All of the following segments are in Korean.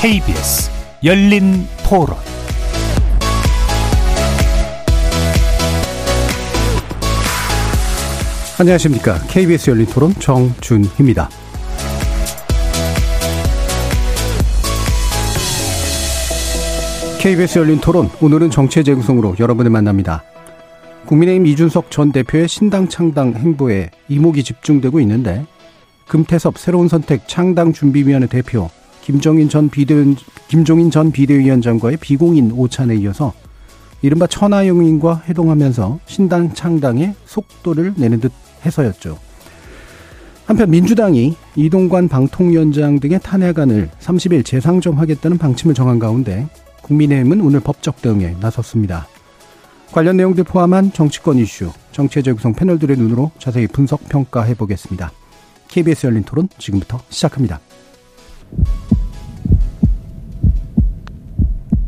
KBS 열린 토론 안녕하십니까. KBS 열린 토론 정준희입니다. KBS 열린 토론 오늘은 정체 재구성으로 여러분을 만납니다. 국민의힘 이준석 전 대표의 신당 창당 행보에 이목이 집중되고 있는데 금태섭 새로운 선택 창당 준비위원회 대표 김종인 전 비대 김종인 전 비대위원장과의 비공인 오찬에 이어서 이른바 천하용인과 회동하면서 신당 창당에 속도를 내는 듯 해서였죠. 한편 민주당이 이동관 방통위원장 등의 탄핵안을 30일 재상정하겠다는 방침을 정한 가운데 국민의힘은 오늘 법적 대응에 나섰습니다. 관련 내용들 포함한 정치권 이슈, 정치의 구성 패널들의 눈으로 자세히 분석 평가해 보겠습니다. KBS 열린 토론 지금부터 시작합니다.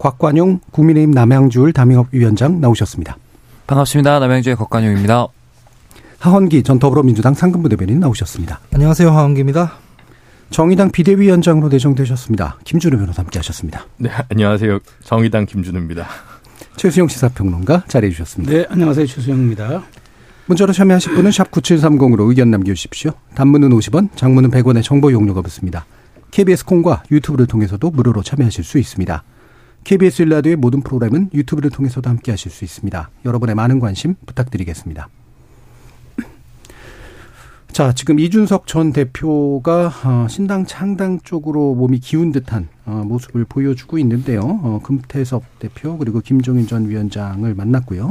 곽관용 국민의힘 남양주울 담임업위원장 나오셨습니다. 반갑습니다. 남양주의 곽관용입니다. 하헌기 전 더불어민주당 상근부 대변인 나오셨습니다. 안녕하세요. 하헌기입니다. 정의당 비대위원장으로 내정되셨습니다. 김준우 변호사 함께 하셨습니다. 네, 안녕하세요. 정의당 김준우입니다. 최수영 시사평론가 자리해 주셨습니다. 네, 안녕하세요. 최수영입니다. 문자로 참여하실 분은 샵 9730으로 의견 남겨주십시오. 단문은 50원, 장문은 100원의 정보 용료가 붙습니다. KBS 콩과 유튜브를 통해서도 무료로 참여하실 수 있습니다. KBS 일라디오의 모든 프로그램은 유튜브를 통해서도 함께 하실 수 있습니다. 여러분의 많은 관심 부탁드리겠습니다. 자, 지금 이준석 전 대표가 어, 신당 창당 쪽으로 몸이 기운 듯한 어, 모습을 보여주고 있는데요. 어, 금태섭 대표 그리고 김종인 전 위원장을 만났고요.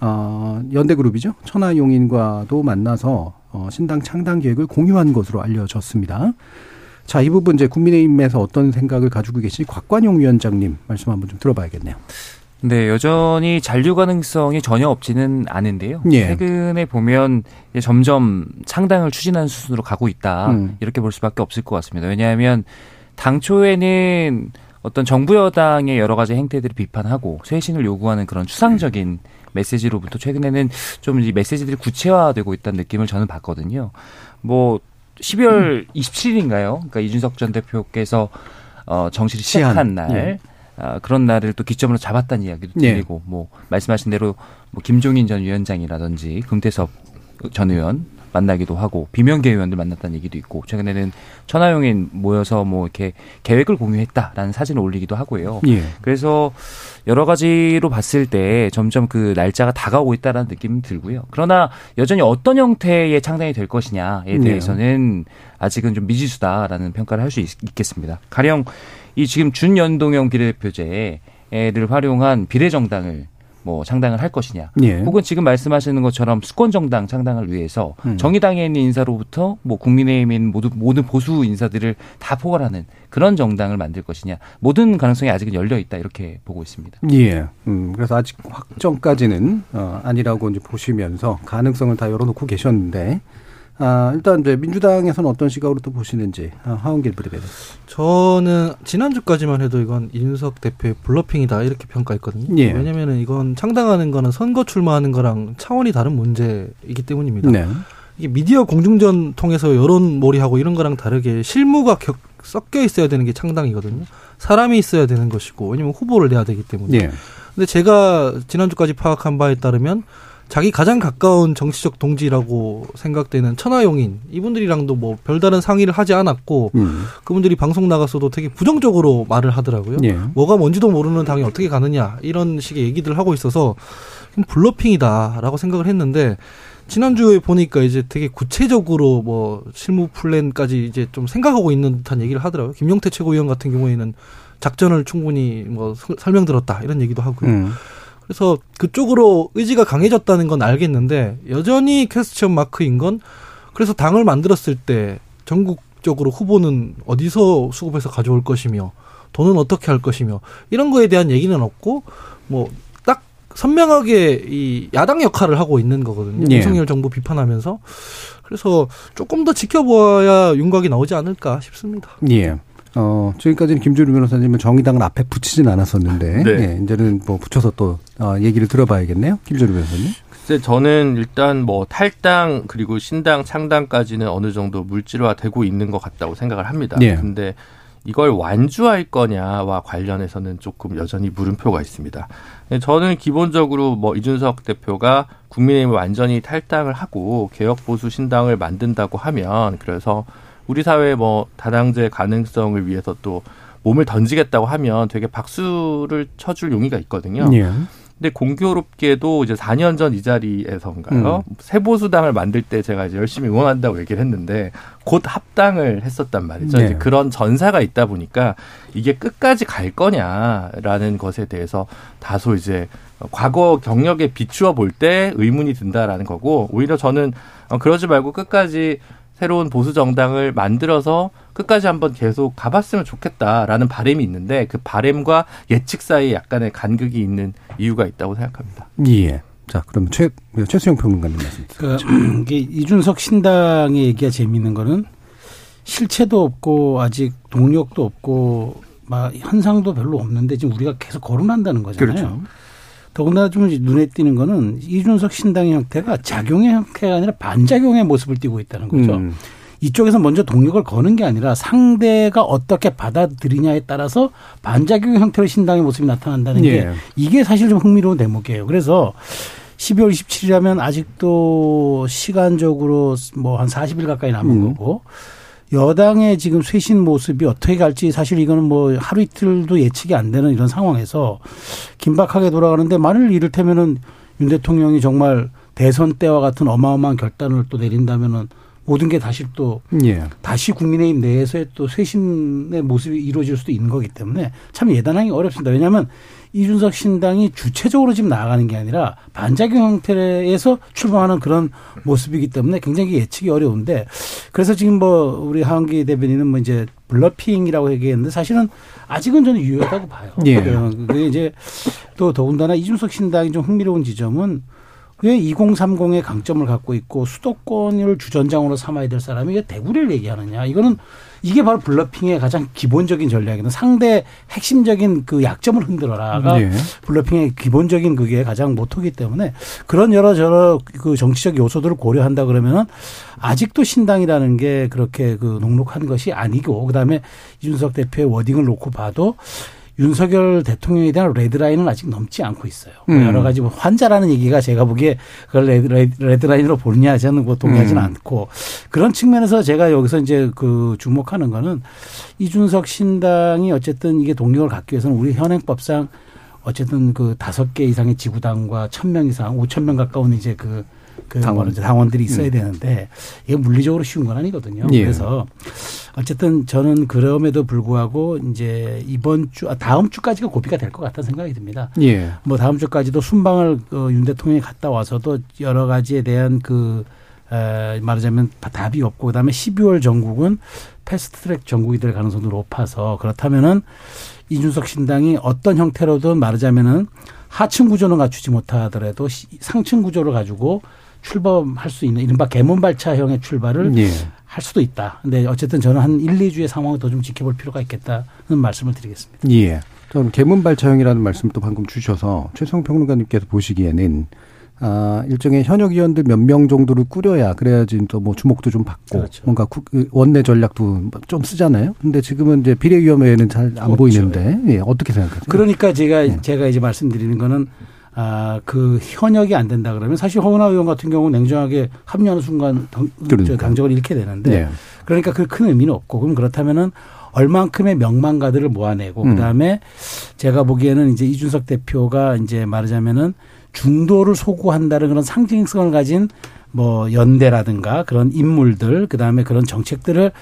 연대그룹이죠. 천하용인과도 만나서 신당 창당 계획을 공유한 것으로 알려졌습니다. 자, 이 부분 이제 국민의힘에서 어떤 생각을 가지고 계신지 곽관용 위원장님 말씀 한번 좀 들어봐야겠네요. 네, 여전히 잔류 가능성이 전혀 없지는 않은데요. 예. 최근에 보면 점점 상당을 추진하는 수순으로 가고 있다. 음. 이렇게 볼 수밖에 없을 것 같습니다. 왜냐하면 당초에는 어떤 정부 여당의 여러 가지 행태들을 비판하고 쇄신을 요구하는 그런 추상적인 메시지로부터 최근에는 좀 이 메시지들이 구체화되고 있다는 느낌을 저는 받거든요. 뭐 12월 음. 27일인가요? 그러니까 이준석 전 대표께서 어 정치를 시작한 날 예. 아, 그런 날을 또 기점으로 잡았다는 이야기도 네. 들리고 네. 뭐 말씀하신 대로 뭐 김종인 전 위원장이라든지 금태섭 전 의원 만나기도 하고 비명계 의원들 만났다는 얘기도 있고 최근에는 천하용인 모여서 뭐 이렇게 계획을 공유했다라는 사진을 올리기도 하고요. 예. 그래서 여러 가지로 봤을 때 점점 그 날짜가 다가오고 있다라는 느낌이 들고요. 그러나 여전히 어떤 형태의 창당이 될 것이냐에 네. 대해서는 네. 아직은 좀 미지수다라는 평가를 할 수 있겠습니다. 가령 이 지금 준연동형 비례대표제를 활용한 비례정당을 뭐 창당을 할 것이냐, 예. 혹은 지금 말씀하시는 것처럼 수권 정당 창당을 위해서 음. 정의당에 있는 인사로부터 뭐 국민의힘에 있는 모든 모든 보수 인사들을 다 포괄하는 그런 정당을 만들 것이냐, 모든 가능성이 아직은 열려 있다 이렇게 보고 있습니다. 예. 음, 그래서 아직 확정까지는 어, 아니라고 이제 보시면서 가능성을 다 열어놓고 계셨는데 아, 일단 이제 민주당에서는 어떤 시각으로 또 보시는지 아, 하헌기 브리베드. 저는 지난주까지만 해도 이건 이준석 대표의 bluffing이다 이렇게 평가했거든요. 예. 왜냐면은 이건 창당하는 거는 선거 출마하는 거랑 차원이 다른 문제이기 때문입니다. 네. 이게 미디어 공중전 통해서 여론 몰이하고 이런 거랑 다르게 실무가 격, 섞여 있어야 되는 게 창당이거든요. 사람이 있어야 되는 것이고 왜냐면 후보를 내야 되기 때문에. 예. 근데 제가 지난주까지 파악한 바에 따르면 자기 가장 가까운 정치적 동지라고 생각되는 천아용인 이분들이랑도 뭐 별다른 상의를 하지 않았고 음. 그분들이 방송 나갔어도 되게 부정적으로 말을 하더라고요. 예. 뭐가 뭔지도 모르는 당에 어떻게 가느냐 이런 식의 얘기들을 하고 있어서 좀 bluffing이다라고 생각을 했는데 지난주에 보니까 이제 되게 구체적으로 뭐 실무 플랜까지 이제 좀 생각하고 있는 듯한 얘기를 하더라고요. 김용태 최고위원 같은 경우에는 작전을 충분히 뭐 설명 들었다 이런 얘기도 하고요. 음. 그래서 그쪽으로 의지가 강해졌다는 건 알겠는데 여전히 퀘스천 마크인 건 그래서 당을 만들었을 때 전국적으로 후보는 어디서 수급해서 가져올 것이며 돈은 어떻게 할 것이며 이런 거에 대한 얘기는 없고 뭐 딱 선명하게 이 야당 역할을 하고 있는 거거든요. 예. 윤석열 정부 비판하면서 그래서 조금 더 지켜봐야 윤곽이 나오지 않을까 싶습니다. 예. 어, 지금까지는 김준우 변호사님은 정의당을 앞에 붙이진 않았었는데, 네. 예, 이제는 뭐 붙여서 또, 어, 얘기를 들어봐야겠네요. 김준우 변호사님. 글쎄 저는 일단 뭐 탈당 그리고 신당 창당까지는 어느 정도 물질화되고 있는 것 같다고 생각을 합니다. 예. 근데 이걸 완주할 거냐와 관련해서는 조금 여전히 물음표가 있습니다. 네, 저는 기본적으로 뭐 이준석 대표가 국민의힘을 완전히 탈당을 하고 개혁 보수 신당을 만든다고 하면 그래서 우리 사회 뭐 다당제 가능성을 위해서 또 몸을 던지겠다고 하면 되게 박수를 쳐줄 용의가 있거든요. 예. 근데 공교롭게도 이제 4년 전 이 자리에서인가요? 음. 새보수당을 만들 때 제가 이제 열심히 응원한다고 얘기를 했는데 곧 합당을 했었단 말이죠. 네. 이제 그런 전사가 있다 보니까 이게 끝까지 갈 거냐라는 것에 대해서 다소 이제 과거 경력에 비추어 볼 때 의문이 든다라는 거고 오히려 저는 어, 그러지 말고 끝까지 새로운 보수 정당을 만들어서 끝까지 한번 계속 가봤으면 좋겠다라는 바람이 있는데 그 바람과 예측 사이에 약간의 간극이 있는 이유가 있다고 생각합니다. 예. 자, 그럼 최, 최수영 평론가님 말씀. 그 이게 이준석 신당의 얘기가 재미있는 거는 실체도 없고 아직 동력도 없고 막 현상도 별로 없는데 지금 우리가 계속 거론한다는 거잖아요. 그렇죠. 더군다나 좀 눈에 띄는 거는 이준석 신당의 형태가 작용의 형태가 아니라 반작용의 모습을 띠고 있다는 거죠. 음. 이쪽에서 먼저 동력을 거는 게 아니라 상대가 어떻게 받아들이냐에 따라서 반작용 형태로 신당의 모습이 나타난다는 게 예. 이게 사실 좀 흥미로운 대목이에요. 그래서 12월 27일이라면 아직도 시간적으로 뭐 한 40일 가까이 남은 음. 거고 여당의 지금 쇄신 모습이 어떻게 갈지 사실 이거는 뭐 하루 이틀도 예측이 안 되는 이런 상황에서 긴박하게 돌아가는데 만일 이를테면은 윤 대통령이 정말 대선 때와 같은 어마어마한 결단을 또 내린다면은 모든 게 다시 또 예. 다시 국민의힘 내에서의 또 쇄신의 모습이 이루어질 수도 있는 거기 때문에 참 예단하기 어렵습니다. 왜냐하면 이준석 신당이 주체적으로 지금 나아가는 게 아니라 반작용 형태에서 출범하는 그런 모습이기 때문에 굉장히 예측이 어려운데 그래서 지금 뭐 우리 하은기 대변인은 뭐 이제 블러핑이라고 얘기했는데 사실은 아직은 저는 유효하다고 봐요. 예. 어, 그게 이제 또 더군다나 이준석 신당이 좀 흥미로운 지점은 왜 2030의 강점을 갖고 있고 수도권을 주전장으로 삼아야 될 사람이 왜 대구를 얘기하느냐. 이거는 이게 바로 블러핑의 가장 기본적인 전략이거든. 상대 핵심적인 그 약점을 흔들어라가 예. 블러핑의 기본적인 그게 가장 모토기 때문에 그런 여러 저러 그 정치적 요소들을 고려한다 그러면은 아직도 신당이라는 게 그렇게 그 녹록한 것이 아니고 그다음에 이준석 대표의 wording을 놓고 봐도 윤석열 대통령에 대한 red line은 아직 넘지 않고 있어요. 뭐 음. 여러 가지 뭐 환자라는 얘기가 제가 보기에 그걸 red, red, red line으로 보느냐 저는 뭐 동의하지는 음. 않고 그런 측면에서 제가 여기서 이제 그 주목하는 거는 이준석 신당이 어쨌든 이게 동력을 갖기 위해서는 우리 현행법상 어쨌든 그 다섯 개 이상의 지구당과 천 명 이상, 오천 명 가까운 이제 그, 그 당원. 당원. 당원들이 있어야 되는데 이게 물리적으로 쉬운 건 아니거든요. 예. 그래서 어쨌든 저는 그럼에도 불구하고 이제 이번 주, 아, 다음 주까지가 고비가 될 것 같다는 생각이 듭니다. 예. 뭐 다음 주까지도 순방을 어, 윤 대통령이 갔다 와서도 여러 가지에 대한 그 에, 말하자면 답이 없고 그다음에 12월 전국은 패스트트랙 전국이 될 가능성도 높아서 그렇다면은 이준석 신당이 어떤 형태로든 말하자면은 하층 구조는 갖추지 못하더라도 시- 상층 구조를 가지고 출범할 수 있는 이른바 개문발차형의 출발을 예. 할 수도 있다. 근데 어쨌든 저는 한 1, 2주의 상황을 더 좀 지켜볼 필요가 있겠다는 말씀을 드리겠습니다. 예. 저는 개문발차형이라는 말씀도 방금 주셔서 최성 평론가님께서 보시기에는 아, 일종의 현역 의원들 몇 명 정도를 꾸려야 그래야지 또 뭐 주목도 좀 받고 그렇죠. 뭔가 국- 그 원내 전략도 좀 쓰잖아요. 근데 지금은 이제 비례위원회는 잘안 없죠. 보이는데 예, 어떻게 생각하세요? 그러니까 제가 네. 제가 이제 말씀드리는 거는 아, 그 현역이 안 된다 그러면 사실 허은하 의원 같은 경우는 냉정하게 합류하는 순간 당, 그러니까. 저 당적을 잃게 되는데 네. 그러니까 그 큰 의미는 없고 그럼 그렇다면은 얼만큼의 명망가들을 모아내고 음. 그다음에 제가 보기에는 이제 이준석 대표가 이제 말하자면은 중도를 소구한다는 그런 상징성을 가진 뭐 연대라든가 그런 인물들 그다음에 그런 정책들을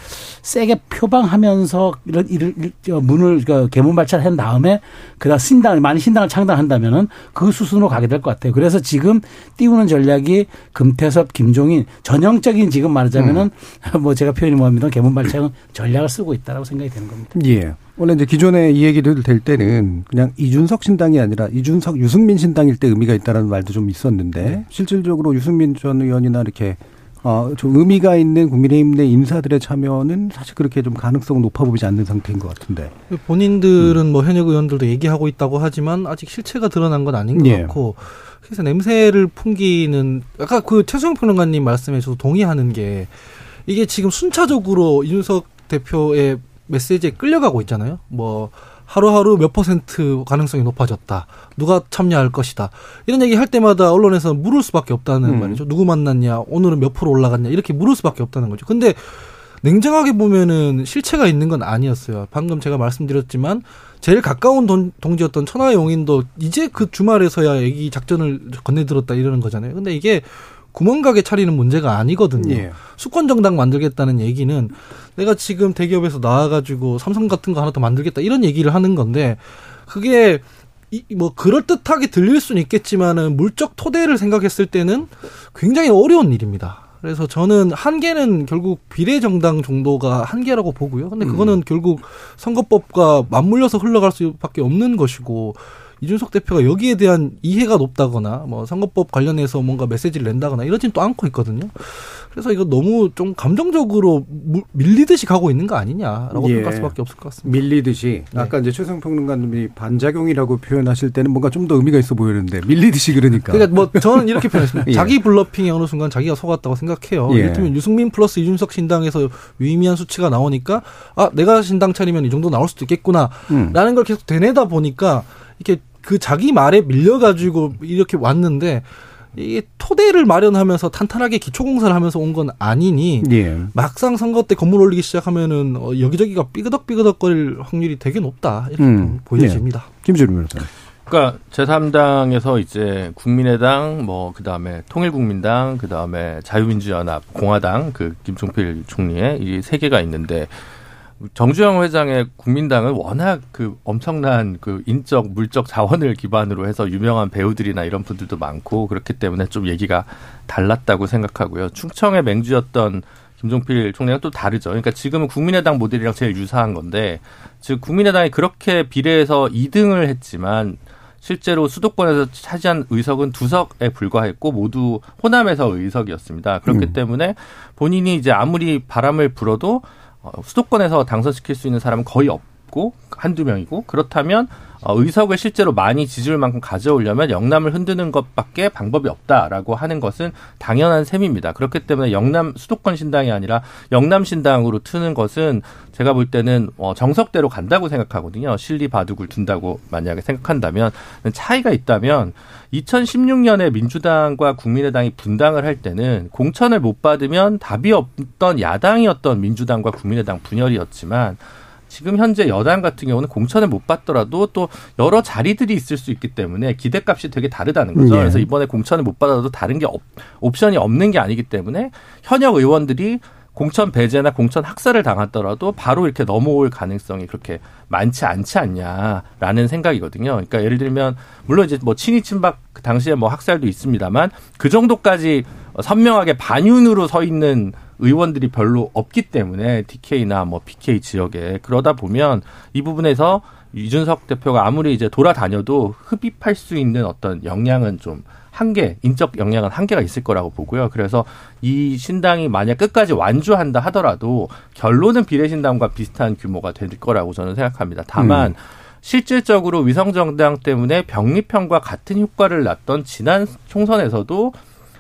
세게 표방하면서 이런 저 문을 그 개문 발차를 한 다음에 그다음 신당을 많이 신당을 창당한다면은 그 수순으로 가게 될 것 같아요. 그래서 지금 띄우는 전략이 금태섭, 김종인 전형적인 지금 말하자면은 뭐 제가 표현이 뭐합니다. 개문 발차형 전략을 쓰고 있다라고 생각이 되는 겁니다. 예. 원래 이제 기존에 이 얘기를 될 때는 그냥 이준석 신당이 아니라 이준석 유승민 신당일 때 의미가 있다라는 말도 좀 있었는데 네. 실질적으로 유승민 전 의원이나 이렇게 어, 좀 의미가 있는 국민의힘 내 인사들의 참여는 사실 그렇게 좀 가능성은 높아 보이지 않는 상태인 것 같은데. 본인들은 음. 뭐 현역 의원들도 얘기하고 있다고 하지만 아직 실체가 드러난 건 아닌 것 예. 같고 그래서 냄새를 풍기는 아까 그 최수영 평론가님 말씀에 저도 동의하는 게 이게 지금 순차적으로 이준석 대표의 메시지에 끌려가고 있잖아요. 뭐 하루하루 몇 퍼센트 가능성이 높아졌다. 누가 참여할 것이다. 이런 얘기 할 때마다 언론에서 물을 수밖에 없다는 음. 말이죠. 누구 만났냐, 오늘은 몇 프로 올라갔냐, 이렇게 물을 수밖에 없다는 거죠. 근데 냉정하게 보면은 실체가 있는 건 아니었어요. 방금 제가 말씀드렸지만 제일 가까운 동, 동지였던 천하 용인도 이제 그 주말에서야 얘기 작전을 건네들었다 이러는 거잖아요. 근데 이게 구멍가게 차리는 문제가 아니거든요. 예. 수권 정당 만들겠다는 얘기는 내가 지금 대기업에서 나와가지고 삼성 같은 거 하나 더 만들겠다 이런 얘기를 하는 건데 그게 이, 뭐 그럴 듯하게 들릴 수는 있겠지만은 물적 토대를 생각했을 때는 굉장히 어려운 일입니다. 그래서 저는 한계는 결국 비례정당 정도가 한계라고 보고요. 근데 그거는 음. 결국 선거법과 맞물려서 흘러갈 수밖에 없는 것이고 이준석 대표가 여기에 대한 이해가 높다거나 뭐 선거법 관련해서 뭔가 메시지를 낸다거나 이러진 또 않고 있거든요. 그래서 이거 너무 좀 감정적으로 밀리듯이 가고 있는 거 아니냐라고 예. 생각할 수밖에 없을 것 같습니다. 밀리듯이 네. 아까 이제 최성 평론가님이 반작용이라고 표현하실 때는 뭔가 좀 더 의미가 있어 보이는데 밀리듯이 그러니까. 그러니까 뭐 저는 이렇게 표현했습니다. 예. 자기 블러핑에 어느 순간 자기가 속았다고 생각해요. 예. 이를테면 유승민 플러스 이준석 신당에서 유의미한 수치가 나오니까 아 내가 신당 차리면 이 정도 나올 수도 있겠구나라는 음. 걸 계속 되뇌다 보니까 이렇게 그 자기 말에 밀려가지고 이렇게 왔는데 이게 토대를 마련하면서 탄탄하게 기초공사를 하면서 온 건 아니니 예. 막상 선거 때 건물 올리기 시작하면은 어, 여기저기가 삐그덕삐그덕거릴 확률이 되게 높다 이렇게 음. 보여집니다. 예. 김준우 변호사. 그러니까 제3당에서 이제 국민의당 뭐 그다음에 통일국민당 그다음에 자유민주연합 공화당 그 김종필 총리의 이 세 개가 있는데 정주영 회장의 국민당은 워낙 그 엄청난 그 인적 물적 자원을 기반으로 해서 유명한 배우들이나 이런 분들도 많고 그렇기 때문에 좀 얘기가 달랐다고 생각하고요. 충청의 맹주였던 김종필 총리랑 또 다르죠. 그러니까 지금은 국민의당 모델이랑 제일 유사한 건데 즉 국민의당이 그렇게 비례해서 2등을 했지만 실제로 수도권에서 차지한 의석은 두 석에 불과했고 모두 호남에서 의석이었습니다. 그렇기 음. 때문에 본인이 이제 아무리 바람을 불어도 어, 수도권에서 당선시킬 수 있는 사람은 거의 없고 한두 명이고 그렇다면 어, 의석을 실제로 많이 지지율 만큼 가져오려면 영남을 흔드는 것밖에 방법이 없다라고 하는 것은 당연한 셈입니다. 그렇기 때문에 영남 수도권 신당이 아니라 영남 신당으로 트는 것은 제가 볼 때는 어, 정석대로 간다고 생각하거든요. 실리 바둑을 둔다고 만약에 생각한다면 차이가 있다면 2016년에 민주당과 국민의당이 분당을 할 때는 공천을 못 받으면 답이 없던 야당이었던 민주당과 국민의당 분열이었지만 지금 현재 여당 같은 경우는 공천을 못 받더라도 또 여러 자리들이 있을 수 있기 때문에 기대값이 되게 다르다는 거죠. 네. 그래서 이번에 공천을 못 받아도 다른 게 옵, 옵션이 없는 게 아니기 때문에 현역 의원들이 공천 배제나 공천 학살을 당하더라도 바로 이렇게 넘어올 가능성이 그렇게 많지 않지 않냐라는 생각이거든요. 그러니까 예를 들면 물론 이제 뭐 친이 친박 그 당시에 뭐 학살도 있습니다만 그 정도까지 선명하게 반윤으로 서 있는 의원들이 별로 없기 때문에 TK나 뭐 PK 지역에 그러다 보면 이 부분에서 이준석 대표가 아무리 이제 돌아다녀도 흡입할 수 있는 어떤 역량은 좀 한계, 인적 역량은 한계가 있을 거라고 보고요. 그래서 이 신당이 만약 끝까지 완주한다 하더라도 결론은 비례신당과 비슷한 규모가 될 거라고 저는 생각합니다. 다만 음. 실질적으로 위성정당 때문에 병립형과 같은 효과를 났던 지난 총선에서도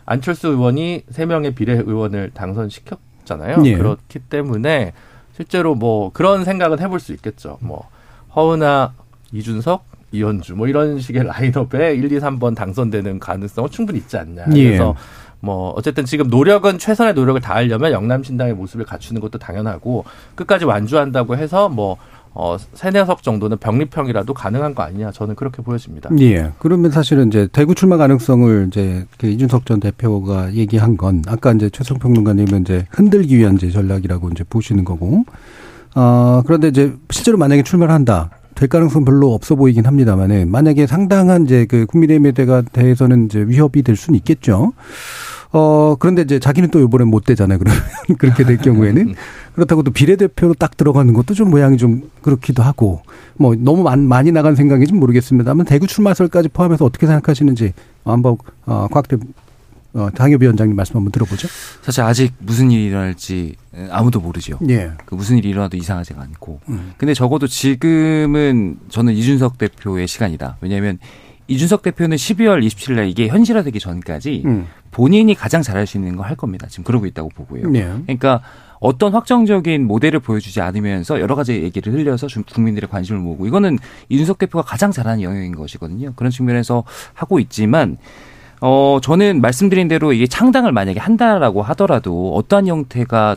안철수 의원이 세명의 비례의원을 당선시켰잖아요. 예. 그렇기 때문에 실제로 뭐 그런 생각은 해볼 수 있겠죠. 뭐 허은아, 이준석, 이현주 뭐 이런 식의 라인업에 1, 2, 3번 당선되는 가능성은 충분히 있지 않냐. 예. 그래서 뭐 어쨌든 지금 노력은 최선의 노력을 다하려면 영남 신당의 모습을 갖추는 것도 당연하고 끝까지 완주한다고 해서 뭐 어, 세네석 정도는 병립형이라도 가능한 거 아니냐 저는 그렇게 보여집니다. 예. 그러면 사실은 이제 대구 출마 가능성을 이제 그 이준석 전 대표가 얘기한 건 아까 이제 최성 평론가님은 이제 흔들기 위한 이제 전략이라고 이제 보시는 거고. 어, 그런데 이제 실제로 만약에 출마를 한다. 될 가능성 별로 없어 보이긴 합니다만은 만약에 상당한 이제 그 국민의힘에 대해서는 이제 위협이 될 수는 있겠죠. 어, 그런데 이제 자기는 또 이번엔 못 되잖아요. 그러면 그렇게 될 경우에는. 그렇다고 또 비례대표로 딱 들어가는 것도 좀 모양이 좀 그렇기도 하고 뭐 너무 많이 나간 생각인지 모르겠습니다만 대구 출마설까지 포함해서 어떻게 생각하시는지 한번 어, 곽대 어, 당협위원장님 말씀 한번 들어보죠. 사실 아직 무슨 일이 일어날지 아무도 모르죠. 예. 그 무슨 일이 일어나도 이상하지가 않고. 음. 근데 적어도 지금은 저는 이준석 대표의 시간이다. 왜냐하면 이준석 대표는 12월 27일 날 이게 현실화되기 전까지 음. 본인이 가장 잘할 수 있는 거 할 겁니다. 지금 그러고 있다고 보고요. 예. 그러니까 어떤 확정적인 모델을 보여주지 않으면서 여러 가지 얘기를 흘려서 국민들의 관심을 모으고 이거는 이준석 대표가 가장 잘하는 영역인 것이거든요. 그런 측면에서 하고 있지만 어 저는 말씀드린 대로 이게 창당을 만약에 한다라고 하더라도 어떠한 형태가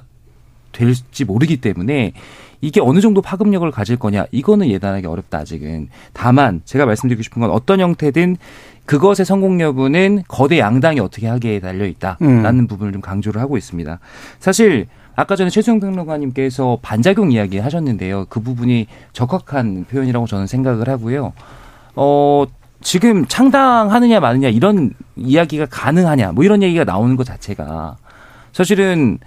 될지 모르기 때문에 이게 어느 정도 파급력을 가질 거냐 이거는 예단하기 어렵다 아직은 다만 제가 말씀드리고 싶은 건 어떤 형태든 그것의 성공 여부는 거대 양당이 어떻게 하기에 달려 있다라는 음. 부분을 좀 강조를 하고 있습니다. 사실 아까 전에 최수영 평론가님께서 반작용 이야기 하셨는데요. 그 부분이 적확한 표현이라고 저는 생각을 하고요. 어, 지금 창당하느냐 마느냐 이런 이야기가 가능하냐 뭐 이런 얘기가 나오는 것 자체가 사실은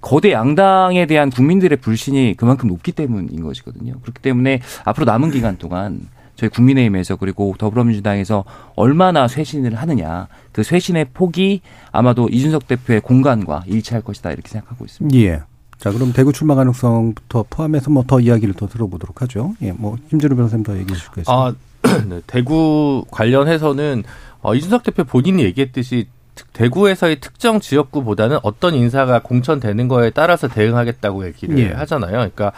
거대 양당에 대한 국민들의 불신이 그만큼 높기 때문인 것이거든요. 그렇기 때문에 앞으로 남은 기간 동안 저희 국민의힘에서 그리고 더불어민주당에서 얼마나 쇄신을 하느냐 그 쇄신의 폭이 아마도 이준석 대표의 공간과 일치할 것이다 이렇게 생각하고 있습니다. 예. 자, 그럼 대구 출마 가능성부터 포함해서 뭐 더 이야기를 더 들어보도록 하죠. 예, 뭐 김준우 변호사님 더 얘기해 주실 거있어요 아, 네, 대구 관련해서는 어, 이준석 대표 본인이 얘기했듯이 대구에서의 특정 지역구보다는 어떤 인사가 공천되는 거에 따라서 대응하겠다고 얘기를 예. 하잖아요. 그러니까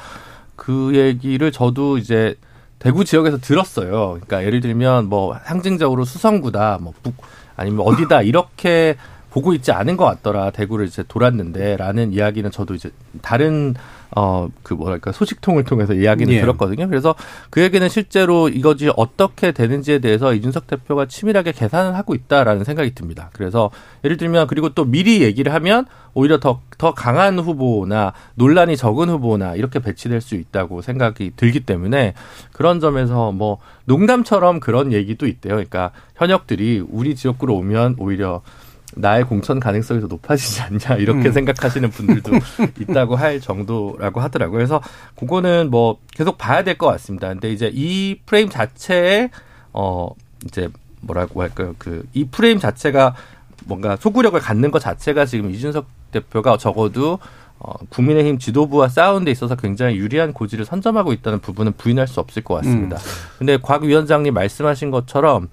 그 얘기를 저도 이제 대구 지역에서 들었어요. 그러니까 예를 들면 뭐 상징적으로 수성구다, 뭐 북, 아니면 어디다 이렇게 보고 있지 않은 것 같더라. 대구를 이제 돌았는데라는 이야기는 저도 이제 다른 어, 그 뭐랄까, 소식통을 통해서 이야기는 예. 들었거든요. 그래서 그 얘기는 실제로 이것이 어떻게 되는지에 대해서 이준석 대표가 치밀하게 계산을 하고 있다라는 생각이 듭니다. 그래서 예를 들면 그리고 또 미리 얘기를 하면 오히려 더, 더 강한 후보나 논란이 적은 후보나 이렇게 배치될 수 있다고 생각이 들기 때문에 그런 점에서 뭐 농담처럼 그런 얘기도 있대요. 그러니까 현역들이 우리 지역구로 오면 오히려 나의 공천 가능성이 더 높아지지 않냐 이렇게 음. 생각하시는 분들도 있다고 할 정도라고 하더라고요. 그래서 그거는 뭐 계속 봐야 될 것 같습니다. 근데 이제 이 프레임 자체에 어 이제 뭐라고 할까요? 그 이 프레임 자체가 뭔가 소구력을 갖는 것 자체가 지금 이준석 대표가 적어도 어, 국민의힘 지도부와 싸우는 데 있어서 굉장히 유리한 고지를 선점하고 있다는 부분은 부인할 수 없을 것 같습니다. 음. 근데 곽 위원장님 말씀하신 것처럼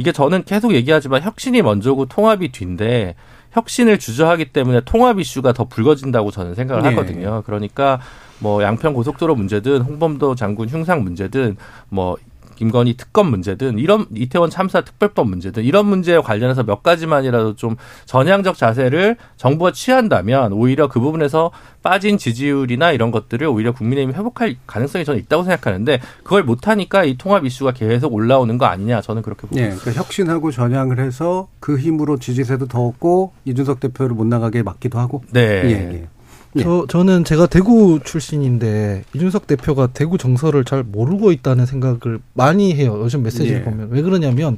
이게 저는 계속 얘기하지만 혁신이 먼저고 통합이 뒤인데 혁신을 주저하기 때문에 통합 이슈가 더 불거진다고 저는 생각을 네. 하거든요. 그러니까 뭐 양평 고속도로 문제든 홍범도 장군 흉상 문제든 뭐 김건희 특검 문제든 이런 이태원 참사 특별법 문제든 이런 문제에 관련해서 몇 가지만이라도 좀 전향적 자세를 정부가 취한다면 오히려 그 부분에서 빠진 지지율이나 이런 것들을 오히려 국민의힘이 회복할 가능성이 저는 있다고 생각하는데 그걸 못하니까 이 통합 이슈가 계속 올라오는 거 아니냐 저는 그렇게 봅니다. 네, 그러니까 혁신하고 전향을 해서 그 힘으로 지지세도 더 얻고 이준석 대표를 못 나가게 막기도 하고. 네. 예, 예. 예. 저 저는 제가 대구 출신인데 이준석 대표가 대구 정서를 잘 모르고 있다는 생각을 많이 해요. 요즘 메시지를 예. 보면 왜 그러냐면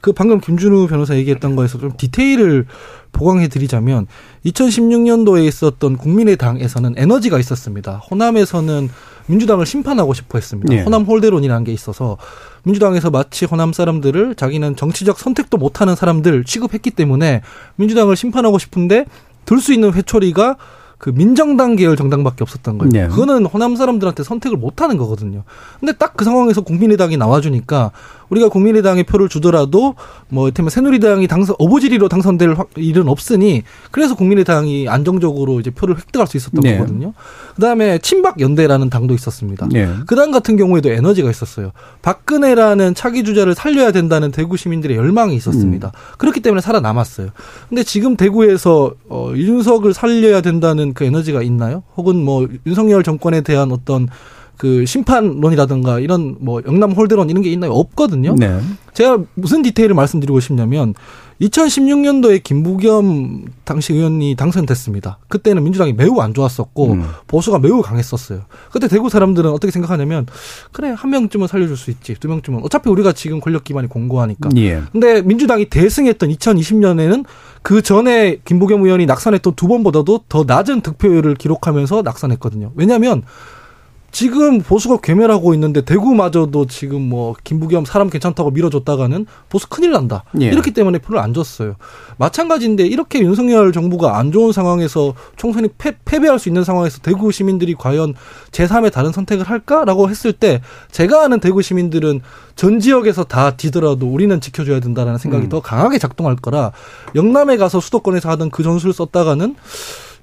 그 방금 김준우 변호사 얘기했던 거에서 좀 디테일을 보강해 드리자면 2016년도에 있었던 국민의당에서는 에너지가 있었습니다. 호남에서는 민주당을 심판하고 싶어 했습니다. 예. 호남 홀대론이라는 게 있어서 민주당에서 마치 호남 사람들을 자기는 정치적 선택도 못하는 사람들 취급했기 때문에 민주당을 심판하고 싶은데 들 수 있는 회초리가 그 민정당 계열 정당밖에 없었던 거예요. 네. 그거는 호남 사람들한테 선택을 못 하는 거거든요. 근데 딱 그 상황에서 국민의당이 나와주니까 우리가 국민의당에 표를 주더라도 뭐 이를테면 새누리당이 당선 어부지리로 당선될 일은 없으니 그래서 국민의당이 안정적으로 이제 표를 획득할 수 있었던 네. 거거든요. 그다음에 친박 연대라는 당도 있었습니다. 네. 그당 같은 경우에도 에너지가 있었어요. 박근혜라는 차기 주자를 살려야 된다는 대구 시민들의 열망이 있었습니다. 음. 그렇기 때문에 살아남았어요. 근데 지금 대구에서 어 이준석을 살려야 된다는 그 에너지가 있나요? 혹은 뭐 윤석열 정권에 대한 어떤 그 심판론이라든가 이런 뭐 영남 홀대론 이런 게 있나요? 없거든요. 네. 제가 무슨 디테일을 말씀드리고 싶냐면 2016년도에 김부겸 당시 의원이 당선됐습니다. 그때는 민주당이 매우 안 좋았었고 음. 보수가 매우 강했었어요. 그때 대구 사람들은 어떻게 생각하냐면 그래 한 명쯤은 살려줄 수 있지 두 명쯤은 어차피 우리가 지금 권력 기반이 공고하니까. 예. 근데 민주당이 대승했던 2020년에는 그 전에 김부겸 의원이 낙선했던 두 번보다도 더 낮은 득표율을 기록하면서 낙선했거든요. 왜냐하면 지금 보수가 괴멸하고 있는데 대구마저도 지금 뭐 김부겸 사람 괜찮다고 밀어줬다가는 보수 큰일 난다. 예. 이렇기 때문에 표를 안 줬어요. 마찬가지인데 이렇게 윤석열 정부가 안 좋은 상황에서 총선이 패, 패배할 수 있는 상황에서 대구 시민들이 과연 제3의 다른 선택을 할까라고 했을 때 제가 아는 대구 시민들은 전 지역에서 다 뒤더라도 우리는 지켜줘야 된다라는 생각이 음. 더 강하게 작동할 거라 영남에 가서 수도권에서 하던 그 전술을 썼다가는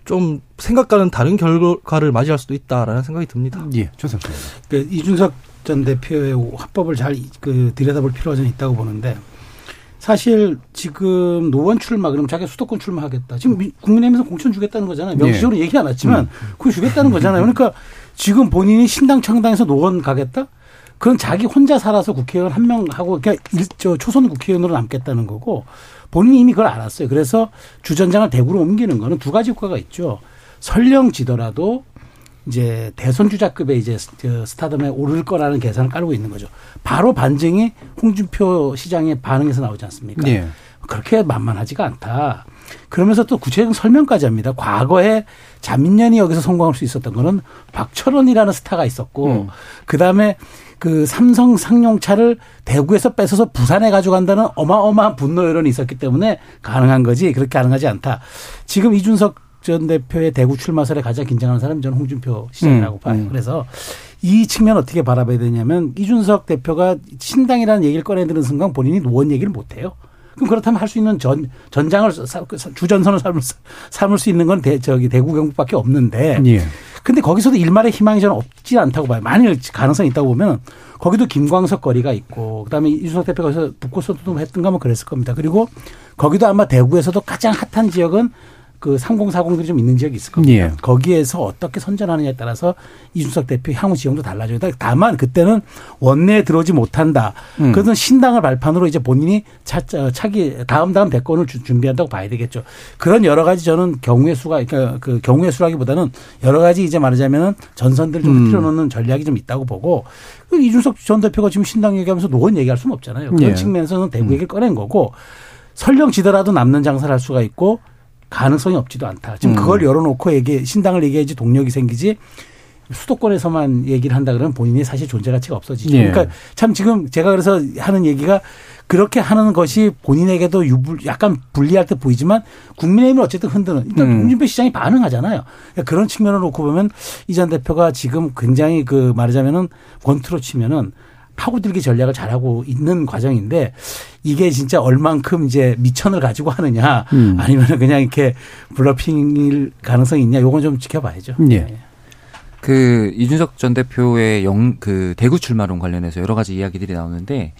좀 생각과는 다른 결과를 맞이할 수도 있다라는 생각이 듭니다. 예, 조선님. 그 이준석 전 대표의 화법을 잘 그 들여다볼 필요가 좀 있다고 보는데 사실 지금 노원 출마 그럼 자기 수도권 출마하겠다. 지금 국민의힘에서 공천 주겠다는 거잖아요. 명시적으로 예. 얘기 안 했지만 음. 그거 주겠다는 거잖아요. 그러니까 지금 본인이 신당 창당해서 노원 가겠다? 그건 자기 혼자 살아서 국회의원 한 명 하고 그냥 일, 저 초선 국회의원으로 남겠다는 거고 본인이 이미 그걸 알았어요. 그래서 주전장을 대구로 옮기는 거는 두 가지 효과가 있죠. 설령 지더라도 이제 대선 주자급의 이제 스타덤에 오를 거라는 계산을 깔고 있는 거죠. 바로 반증이 홍준표 시장의 반응에서 나오지 않습니까? 네. 그렇게 만만하지가 않다. 그러면서 또 구체적인 설명까지 합니다. 과거에 자민련이 여기서 성공할 수 있었던 거는 박철원이라는 스타가 있었고, 음. 그 다음에 그 삼성 상용차를 대구에서 뺏어서 부산에 가져간다는 어마어마한 분노 여론이 있었기 때문에 가능한 거지 그렇게 가능하지 않다. 지금 이준석 전 대표의 대구 출마설에 가장 긴장하는 사람이 저는 홍준표 시장이라고 음, 봐요. 음. 그래서 이 측면 어떻게 바라봐야 되냐면 이준석 대표가 신당이라는 얘기를 꺼내드는 순간 본인이 노원 얘기를 못 해요. 그럼 그렇다면 할 수 있는 전 전장을 그 주전선을 삼을, 삼을 수 있는 건 대, 저기 대구 경북밖에 없는데. 예. 근데 거기서도 일말의 희망이 저는 없지 않다고 봐요. 만일 가능성이 있다고 보면 거기도 김광석 거리가 있고 그다음에 이준석 대표가 거기서 북고서도 했던가 뭐 그랬을 겁니다. 그리고 거기도 아마 대구에서도 가장 핫한 지역은 그 3040들이 좀 있는 지역이 있을 겁니다. 예. 거기에서 어떻게 선전하느냐에 따라서 이준석 대표 향후 지형도 달라져요. 다만 그때는 원내에 들어오지 못한다. 음. 그것은 신당을 발판으로 이제 본인이 차, 차기 다음 다음 대권을 준비한다고 봐야 되겠죠. 그런 여러 가지 저는 경우의 수가 그러니까 그 경우의 수라기보다는 여러 가지 이제 말하자면 전선들 좀 음. 틀어 놓는 전략이 좀 있다고 보고 그 이준석 전 대표가 지금 신당 얘기하면서 노원 얘기할 수는 없잖아요. 그런 예. 측면에서는 대구 얘기를 꺼낸 거고 설령 지더라도 남는 장사를 할 수가 있고 가능성이 없지도 않다. 지금 음. 그걸 열어놓고 얘기 신당을 얘기해야지 동력이 생기지 수도권에서만 얘기를 한다 그러면 본인이 사실 존재 가치가 없어지죠. 예. 그러니까 참 지금 제가 그래서 하는 얘기가 그렇게 하는 것이 본인에게도 유불 약간 불리할 때 보이지만 국민의힘을 어쨌든 흔드는 일단 음. 홍준표 시장이 반응하잖아요. 그러니까 그런 측면을 놓고 보면 이 전 대표가 지금 굉장히 그 말하자면은 권투로 치면은 파고들기 전략을 잘하고 있는 과정인데 이게 진짜 얼만큼 이제 미천을 가지고 하느냐 음. 아니면 그냥 이렇게 블러핑일 가능성이 있냐 요건 좀 지켜봐야죠. 예. 네. 그 이준석 전 대표의 영 그 대구 출마론 관련해서 여러 가지 이야기들이 나오는데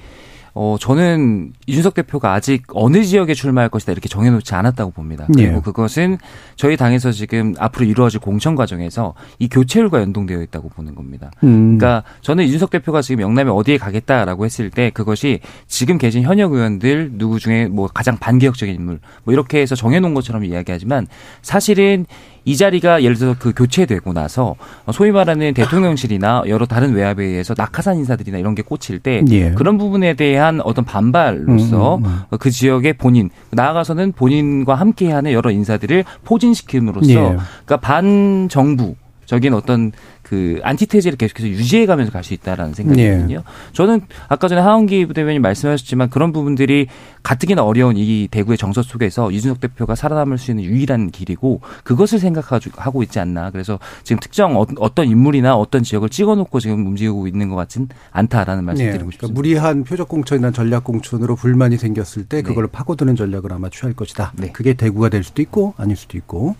어, 저는 이준석 대표가 아직 어느 지역에 출마할 것이다 이렇게 정해놓지 않았다고 봅니다. 네. 그리고 네. 그것은 저희 당에서 지금 앞으로 이루어질 공천 과정에서 이 교체율과 연동되어 있다고 보는 겁니다. 음. 그러니까 저는 이준석 대표가 지금 영남에 어디에 가겠다라고 했을 때 그것이 지금 계신 현역 의원들 누구 중에 뭐 가장 반개혁적인 인물 뭐 이렇게 해서 정해놓은 것처럼 이야기하지만 사실은 이 자리가 예를 들어서 그 교체되고 나서 소위 말하는 대통령실이나 여러 다른 외압에 의해서 낙하산 인사들이나 이런 게 꽂힐 때 예. 그런 부분에 대한 어떤 반발로서 음, 음, 음. 그 지역의 본인 나아가서는 본인과 함께하는 여러 인사들을 포진시킴으로써 예. 그러니까 반 정부 적인 어떤 그 안티테제를 계속해서 유지해가면서 갈 수 있다라는 생각이거든요. 네. 저는 아까 전에 하원기 부대변인 말씀하셨지만 그런 부분들이 가뜩이나 어려운 이 대구의 정서 속에서 이준석 대표가 살아남을 수 있는 유일한 길이고 그것을 생각하고 있지 않나. 그래서 지금 특정 어, 어떤 인물이나 어떤 지역을 찍어놓고 지금 움직이고 있는 것 같진 않다라는 말씀 네. 드리고 싶습니다. 그러니까 무리한 표적 공천이나 전략 공천으로 불만이 생겼을 때 그걸 네. 파고드는 전략을 아마 취할 것이다. 네. 그게 대구가 될 수도 있고 아닐 수도 있고.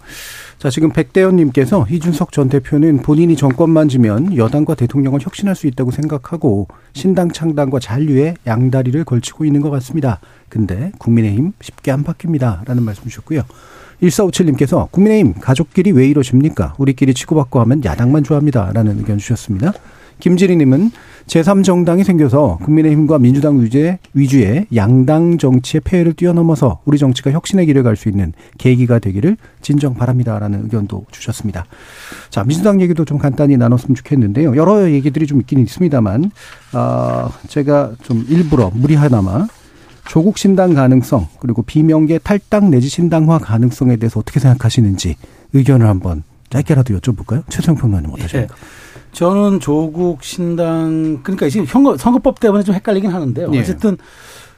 자 지금 백대현님께서 이준석 전 대표는 본인이 정 정권만 지면 여당과 대통령을 혁신할 수 있다고 생각하고 신당 창당과 잔류에 양다리를 걸치고 있는 것 같습니다. 근데 국민의힘 쉽게 안 바뀝니다. 라는 말씀 주셨고요. 1457님께서 국민의힘 가족끼리 왜 이러십니까? 우리끼리 치고받고 하면 야당만 좋아합니다. 라는 의견 주셨습니다. 김지리님은 제3정당이 생겨서 국민의힘과 민주당 위주의, 위주의 양당 정치의 폐해를 뛰어넘어서 우리 정치가 혁신의 길을 갈 수 있는 계기가 되기를 진정 바랍니다라는 의견도 주셨습니다. 자, 민주당 얘기도 좀 간단히 나눴으면 좋겠는데요. 여러 얘기들이 좀 있긴 있습니다만, 어, 제가 좀 일부러 무리하나마 조국 신당 가능성 그리고 비명계 탈당 내지 신당화 가능성에 대해서 어떻게 생각하시는지 의견을 한번 짧게라도 여쭤볼까요? 최성 평론님 어떠십니까? 네. 저는 조국 신당 그러니까 지금 선거, 선거법 때문에 좀 헷갈리긴 하는데요. 네. 어쨌든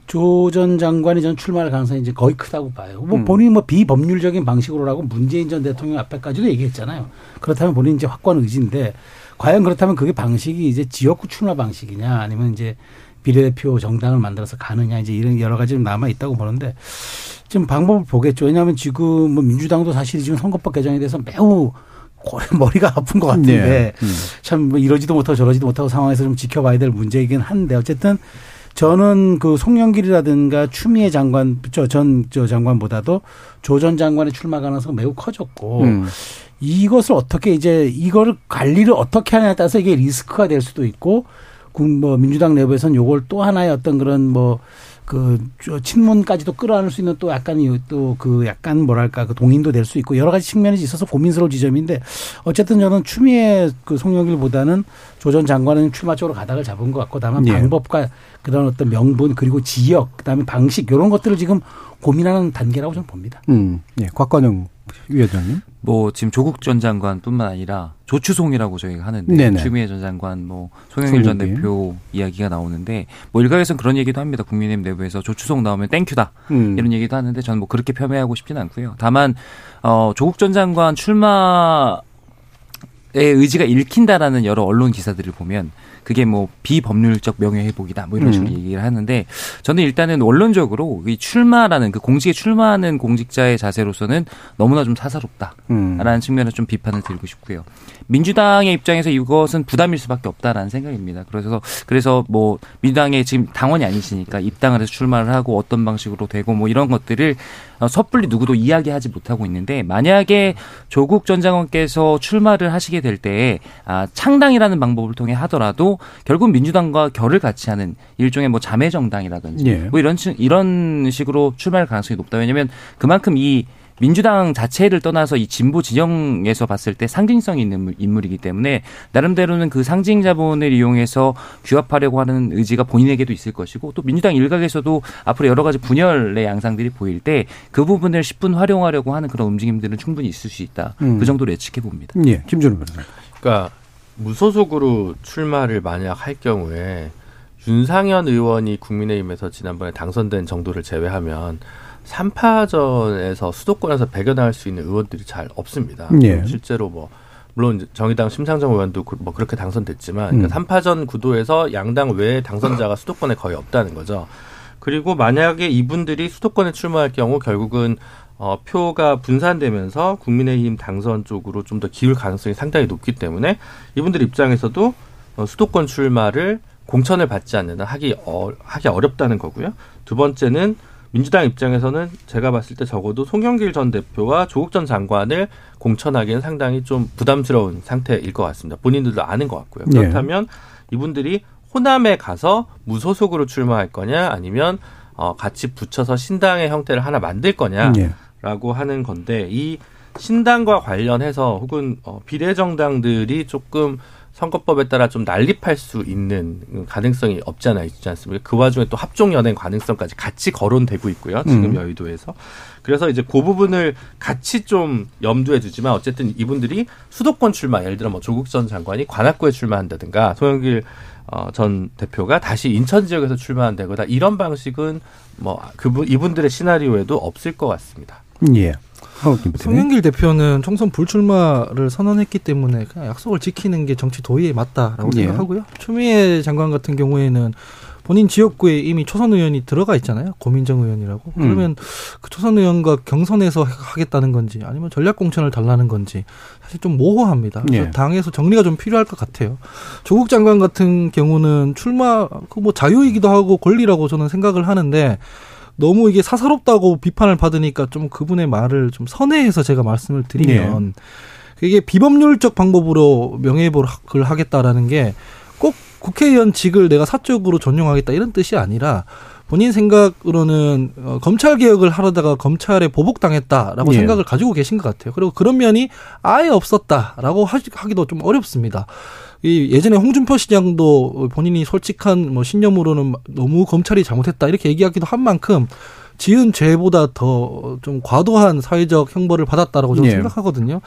조 전 장관이 저는 출마할 가능성이 이제 거의 크다고 봐요. 뭐 음. 본인이 뭐 비법률적인 방식으로라고 문재인 전 대통령 앞에까지도 얘기했잖아요. 그렇다면 본인이 이제 확고한 의지인데 과연 그렇다면 그게 방식이 이제 지역구 출마 방식이냐 아니면 이제 비례대표 정당을 만들어서 가느냐 이제 이런 여러 가지 좀 남아 있다고 보는데 지금 방법을 보겠죠. 왜냐하면 지금 뭐 민주당도 사실 지금 선거법 개정에 대해서 매우 머리가 아픈 것 같은데 네. 음. 참뭐 이러지도 못하고 저러지도 못하고 상황에서 좀 지켜봐야 될 문제이긴 한데 어쨌든 저는 그 송영길이라든가 추미애 장관 저전저 장관보다도 조 전 장관의 출마 가능성 매우 커졌고 음. 이것을 어떻게 이제 이거를 관리를 어떻게 하냐에 따라서 이게 리스크가 될 수도 있고 뭐 민주당 내부에서는 요걸 또 하나의 어떤 그런 뭐 그 친문까지도 끌어안을 수 있는 또 약간 또그 약간 뭐랄까 그 동인도 될 수 있고 여러 가지 측면이 있어서 고민스러운 지점인데 어쨌든 저는 추미애 그 송영길보다는 조 전 장관은 출마 쪽으로 가닥을 잡은 것 같고 다만 예. 방법과 그런 어떤 명분 그리고 지역 그다음에 방식 이런 것들을 지금 고민하는 단계라고 저는 봅니다. 음, 예, 곽관영 위원장님. 뭐 지금 조국 전 장관뿐만 아니라 조추송이라고 저희가 하는데 네네. 추미애 전 장관, 뭐 송영길 전 대표 이야기가 나오는데 뭐 일각에서는 그런 얘기도 합니다. 국민의힘 내부에서 조추송 나오면 땡큐다 음. 이런 얘기도 하는데 저는 뭐 그렇게 폄훼하고 싶지는 않고요. 다만 어 조국 전 장관 출마 의 의지가 읽힌다라는 여러 언론 기사들을 보면 그게 뭐 비법률적 명예회복이다 뭐 이런 식으로 음. 얘기를 하는데 저는 일단은 원론적으로 이 출마라는 그 공직에 출마하는 공직자의 자세로서는 너무나 좀 사사롭다라는 음. 측면에서 좀 비판을 드리고 싶고요. 민주당의 입장에서 이것은 부담일 수밖에 없다라는 생각입니다. 그래서 그래서 뭐 민주당의 지금 당원이 아니시니까 입당을 해서 출마를 하고 어떤 방식으로 되고 뭐 이런 것들을 어, 섣불리 누구도 이야기하지 못하고 있는데 만약에 조국 전 장관께서 출마를 하시게 될 때에 아, 창당이라는 방법을 통해 하더라도 결국 민주당과 결을 같이 하는 일종의 뭐 자매 정당이라든지 예. 뭐 이런 이런 식으로 출마할 가능성이 높다. 왜냐하면 그만큼 이 민주당 자체를 떠나서 이 진보 진영에서 봤을 때 상징성이 있는 인물이기 때문에 나름대로는 그 상징 자본을 이용해서 규합하려고 하는 의지가 본인에게도 있을 것이고 또 민주당 일각에서도 앞으로 여러 가지 분열의 양상들이 보일 때 그 부분을 10분 활용하려고 하는 그런 움직임들은 충분히 있을 수 있다. 음. 그 정도로 예측해 봅니다. 예, 김준호 변호사. 그러니까 무소속으로 출마를 만약 할 경우에 윤상현 의원이 국민의힘에서 지난번에 당선된 정도를 제외하면 3파전에서 수도권에서 배겨나갈 수 있는 의원들이 잘 없습니다. 예. 실제로 뭐 물론 정의당 심상정 의원도 그뭐 그렇게 당선됐지만 그러니까 음. 3파전 구도에서 양당 외에 당선자가 수도권에 거의 없다는 거죠. 그리고 만약에 이분들이 수도권에 출마할 경우 결국은 어, 표가 분산되면서 국민의힘 당선 쪽으로 좀 더 기울 가능성이 상당히 높기 때문에 이분들 입장에서도 어, 수도권 출마를 공천을 받지 않는 한 하기 어, 하기 어렵다는 거고요. 두 번째는 민주당 입장에서는 제가 봤을 때 적어도 송영길 전 대표와 조국 전 장관을 공천하기는 상당히 좀 부담스러운 상태일 것 같습니다. 본인들도 아는 것 같고요. 네. 그렇다면 네. 이분들이 호남에 가서 무소속으로 출마할 거냐 아니면 어, 같이 붙여서 신당의 형태를 하나 만들 거냐 라고 네. 하는 건데 이 신당과 관련해서 혹은 어, 비례정당들이 조금 선거법에 따라 좀 난립할 수 있는 가능성이 없지 않아 있지 않습니까? 그 와중에 또 합종 연행 가능성까지 같이 거론되고 있고요. 지금 음. 여의도에서. 그래서 이제 그 부분을 같이 좀 염두에 두지만 어쨌든 이분들이 수도권 출마, 예를 들어 뭐 조국 전 장관이 관악구에 출마한다든가 소영길 어, 전 대표가 다시 인천 지역에서 출마한다거나 이런 방식은 뭐 그분 이분들의 시나리오에도 없을 것 같습니다. 예. 송영길 대표는 총선 불출마를 선언했기 때문에 그냥 약속을 지키는 게 정치 도의에 맞다라고 예. 생각하고요. 추미애 장관 같은 경우에는 본인 지역구에 이미 초선 의원이 들어가 있잖아요. 고민정 의원이라고. 음. 그러면 그 초선 의원과 경선에서 하겠다는 건지 아니면 전략 공천을 달라는 건지 사실 좀 모호합니다. 그래서 예. 당에서 정리가 좀 필요할 것 같아요. 조국 장관 같은 경우는 출마 그 뭐 자유이기도 하고 권리라고 저는 생각을 하는데 너무 이게 사사롭다고 비판을 받으니까 좀 그분의 말을 좀 선회해서 제가 말씀을 드리면 네. 이게 비법률적 방법으로 명예회복을 하겠다라는 게 꼭 국회의원직을 내가 사적으로 전용하겠다 이런 뜻이 아니라 본인 생각으로는 어, 검찰 개혁을 하려다가 검찰에 보복당했다라고 예. 생각을 가지고 계신 것 같아요. 그리고 그런 면이 아예 없었다라고 하기- 하기도 좀 어렵습니다. 이 예전에 홍준표 시장도 본인이 솔직한 뭐 신념으로는 너무 검찰이 잘못했다 이렇게 얘기하기도 한 만큼 지은 죄보다 더 좀 과도한 사회적 형벌을 받았다라고 저는 예. 생각하거든요.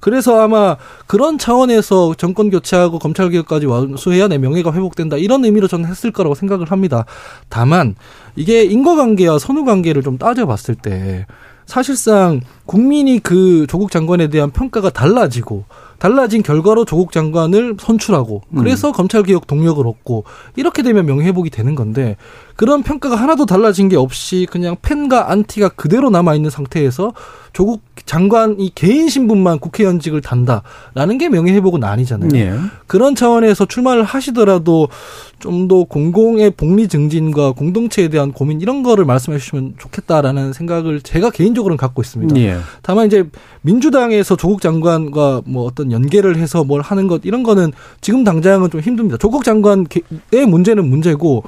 그래서 아마 그런 차원에서 정권 교체하고 검찰 개혁까지 완수해야 내 명예가 회복된다 이런 의미로 저는 했을 거라고 생각을 합니다. 다만 이게 인과관계와 선후관계를 좀 따져봤을 때 사실상 국민이 그 조국 장관에 대한 평가가 달라지고 달라진 결과로 조국 장관을 선출하고 그래서 검찰 개혁 동력을 얻고 이렇게 되면 명예회복이 되는 건데 그런 평가가 하나도 달라진 게 없이 그냥 팬과 안티가 그대로 남아 있는 상태에서 조국 장관이 개인 신분만 국회의원직을 단다라는 게 명예회복은 아니잖아요. 예. 그런 차원에서 출마를 하시더라도 좀 더 공공의 복리 증진과 공동체에 대한 고민 이런 거를 말씀해 주시면 좋겠다라는 생각을 제가 개인적으로는 갖고 있습니다. 예. 다만 이제 민주당에서 조국 장관과 뭐 어떤 연계를 해서 뭘 하는 것 이런 거는 지금 당장은 좀 힘듭니다. 조국 장관의 문제는 문제고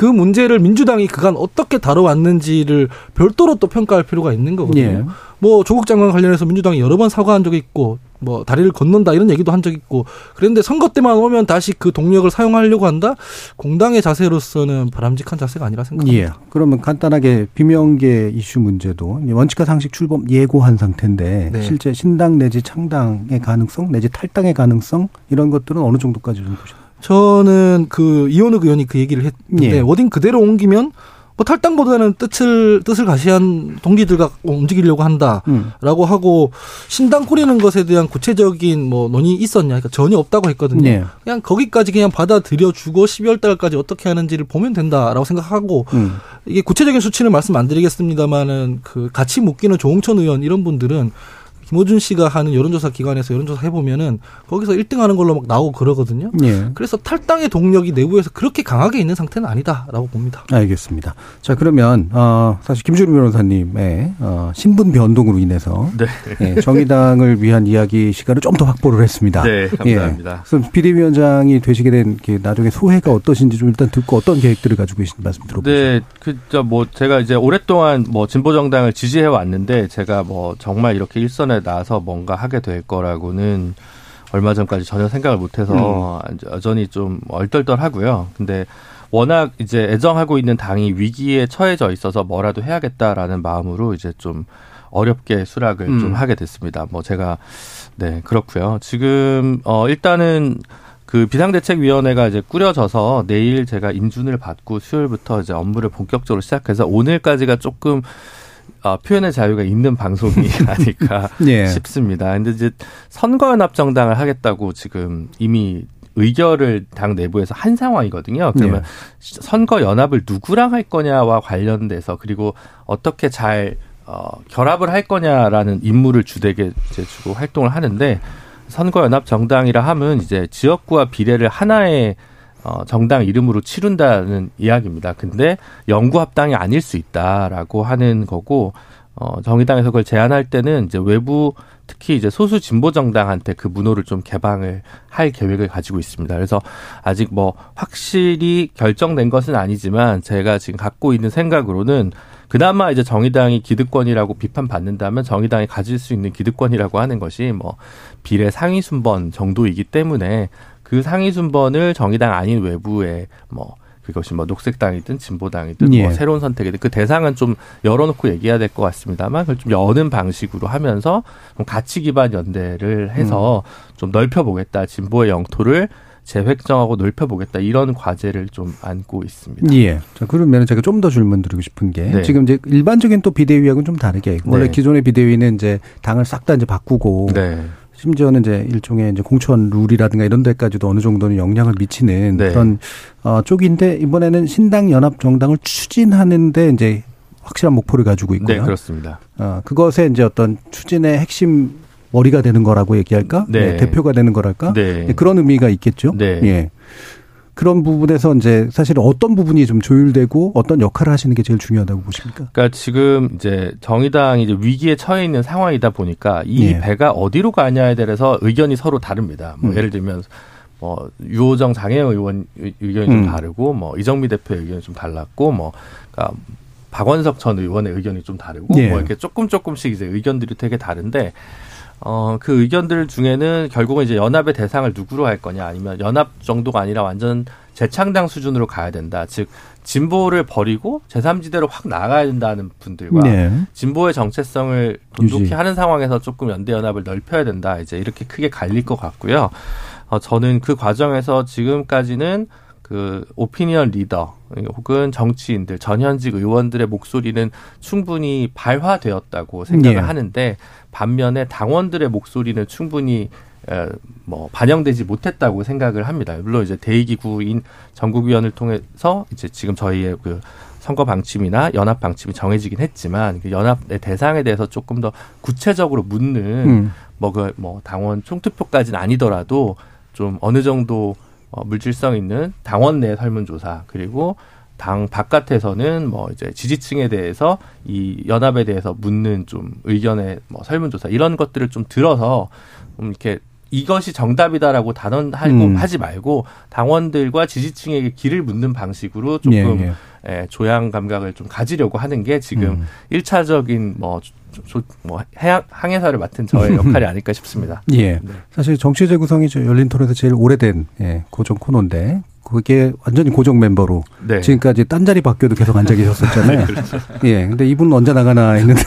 그 문제를 민주당이 그간 어떻게 다뤄왔는지를 별도로 또 평가할 필요가 있는 거거든요. 예. 뭐 조국 장관 관련해서 민주당이 여러 번 사과한 적이 있고 뭐 다리를 건넌다 이런 얘기도 한 적 있고 그런데 선거 때만 오면 다시 그 동력을 사용하려고 한다 공당의 자세로서는 바람직한 자세가 아니라 생각합니다. 예. 그러면 간단하게 비명계 이슈 문제도 원칙과 상식 출범 예고한 상태인데 네. 실제 신당 내지 창당의 가능성 내지 탈당의 가능성 이런 것들은 어느 정도까지 좀 보셨나요? 저는 그 이원욱 의원이 그 얘기를 했는데 예. 워딩 그대로 옮기면 뭐 탈당보다는 뜻을 뜻을 가시한 동기들과 움직이려고 한다. 음. 라고 하고 신당 꾸리는 것에 대한 구체적인 뭐 논의 있었냐? 그러니까 전혀 없다고 했거든요. 네. 그냥 거기까지 그냥 받아들여 주고 12월 달까지 어떻게 하는지를 보면 된다라고 생각하고 음. 이게 구체적인 수치는 말씀 안 드리겠습니다만은 그 같이 묶이는 조홍천 의원 이런 분들은 김호준 씨가 하는 여론조사 기관에서 여론조사 해보면은 거기서 1등하는 걸로 막 나오고 그러거든요. 예. 그래서 탈당의 동력이 내부에서 그렇게 강하게 있는 상태는 아니다라고 봅니다. 알겠습니다. 자 그러면 어, 사실 김준우 변호사님의 어, 신분 변동으로 인해서 네. 예, 정의당을 위한 이야기 시간을 좀 더 확보를 했습니다. 네, 감사합니다. 예. 비대위원장이 되시게 된그 나중에 소회가 어떠신지 좀 일단 듣고 어떤 계획들을 가지고 계신지 말씀 들어보죠. 네, 그저 뭐 제가 이제 오랫동안 뭐 진보 정당을 지지해 왔는데 제가 뭐 정말 이렇게 일선에 나서 뭔가 하게 될 거라고는 얼마 전까지 전혀 생각을 못해서 여전히 좀 얼떨떨하고요. 근데 워낙 이제 애정하고 있는 당이 위기에 처해져 있어서 뭐라도 해야겠다라는 마음으로 이제 좀 어렵게 수락을 음. 좀 하게 됐습니다. 뭐 제가 네 그렇고요. 지금 어 일단은 그 비상대책위원회가 이제 꾸려져서 내일 제가 인준을 받고 수요일부터 이제 업무를 본격적으로 시작해서 오늘까지가 조금 어, 표현의 자유가 있는 방송이 아닐까 예. 싶습니다. 근데 이제 선거연합 정당을 하겠다고 지금 이미 의결을 당 내부에서 한 상황이거든요. 그러면 네. 선거 연합을 누구랑 할 거냐와 관련돼서 그리고 어떻게 잘 어, 결합을 할 거냐라는 임무를 주되게 이제 주고 활동을 하는데 선거 연합 정당이라 하면 이제 지역구와 비례를 하나의 어, 정당 이름으로 치른다는 이야기입니다. 근데 영구 합당이 아닐 수 있다라고 하는 거고 어, 정의당에서 그걸 제안할 때는 이제 외부 특히 이제 소수 진보 정당한테 그 문호를 좀 개방을 할 계획을 가지고 있습니다. 그래서 아직 뭐 확실히 결정된 것은 아니지만 제가 지금 갖고 있는 생각으로는 그나마 이제 정의당이 기득권이라고 비판받는다면 정의당이 가질 수 있는 기득권이라고 하는 것이 뭐 비례 상위 순번 정도이기 때문에 그 상위 순번을 정의당 아닌 외부에 뭐 그것이 뭐 녹색당이든 진보당이든 예. 뭐 새로운 선택이든 그 대상은 좀 열어놓고 얘기해야 될 것 같습니다만 그걸 좀 여는 방식으로 하면서 좀 가치 기반 연대를 해서 좀 넓혀보겠다 진보의 영토를 재획정하고 넓혀보겠다 이런 과제를 좀 안고 있습니다. 예. 자, 그러면 제가 좀 더 질문 드리고 싶은 게 네. 지금 이제 일반적인 또 비대위하고는 좀 다르게 원래 네. 기존의 비대위는 이제 당을 싹 다 이제 바꾸고 네. 심지어는 이제 일종의 이제 공천 룰이라든가 이런 데까지도 어느 정도는 영향을 미치는 네. 그런 어 쪽인데 이번에는 신당 연합 정당을 추진하는데 이제 확실한 목표를 가지고 있고요. 네, 그렇습니다. 어, 그것에 이제 어떤 추진의 핵심 머리가 되는 거라고 얘기할까? 네. 대표가 되는 거랄까? 네. 네, 그런 의미가 있겠죠. 네. 예. 그런 부분에서 이제 사실 어떤 부분이 좀 조율되고 어떤 역할을 하시는 게 제일 중요하다고 보십니까? 그러니까 지금 이제 정의당이 이제 위기에 처해 있는 상황이다 보니까 이 예. 배가 어디로 가냐에 대해서 의견이 서로 다릅니다. 뭐 음. 예를 들면 뭐 유호정 장혜영 의원 의견이 좀 음. 다르고 뭐 이정미 대표 의견이 좀 달랐고 뭐 그러니까 박원석 전 의원의 의견이 좀 다르고 예. 뭐 이렇게 조금 조금씩 이제 의견들이 되게 다른데 어, 그 의견들 중에는 결국은 이제 연합의 대상을 누구로 할 거냐 아니면 연합 정도가 아니라 완전 재창당 수준으로 가야 된다. 즉, 진보를 버리고 제3지대로 확 나가야 된다는 분들과 네. 진보의 정체성을 돈독히 유지. 하는 상황에서 조금 연대 연합을 넓혀야 된다. 이제 이렇게 크게 갈릴 것 같고요. 어, 저는 그 과정에서 지금까지는 그 오피니언 리더 혹은 정치인들 전현직 의원들의 목소리는 충분히 발화되었다고 생각을 네. 하는데 반면에 당원들의 목소리는 충분히 뭐 반영되지 못했다고 생각을 합니다. 물론 이제 대의기구인 전국위원을 통해서 이제 지금 저희의 그 선거 방침이나 연합 방침이 정해지긴 했지만 그 연합의 대상에 대해서 조금 더 구체적으로 묻는 음. 뭐그 뭐 당원 총투표까지는 아니더라도 좀 어느 정도 어, 물질성 있는 당원 내 설문조사 그리고 당 바깥에서는 뭐 이제 지지층에 대해서 이 연합에 대해서 묻는 좀 의견의 뭐 설문조사 이런 것들을 좀 들어서 좀 이렇게 이것이 정답이다라고 단언하고 음. 하지 말고 당원들과 지지층에게 길을 묻는 방식으로 조금 예, 예. 예, 조향 감각을 좀 가지려고 하는 게 지금 음. 일차적인 뭐, 조, 뭐 항해사를 맡은 저의 역할이 아닐까 싶습니다. 예. 네. 사실 정치 재구성이 열린 토론에서 제일 오래된 예, 고정 코너인데 그게 완전히 고정 멤버로 네. 지금까지 딴 자리 바뀌어도 계속 앉아 계셨었잖아요. 네, 그렇죠. 예. 근데 이분은 언제 나가나 했는데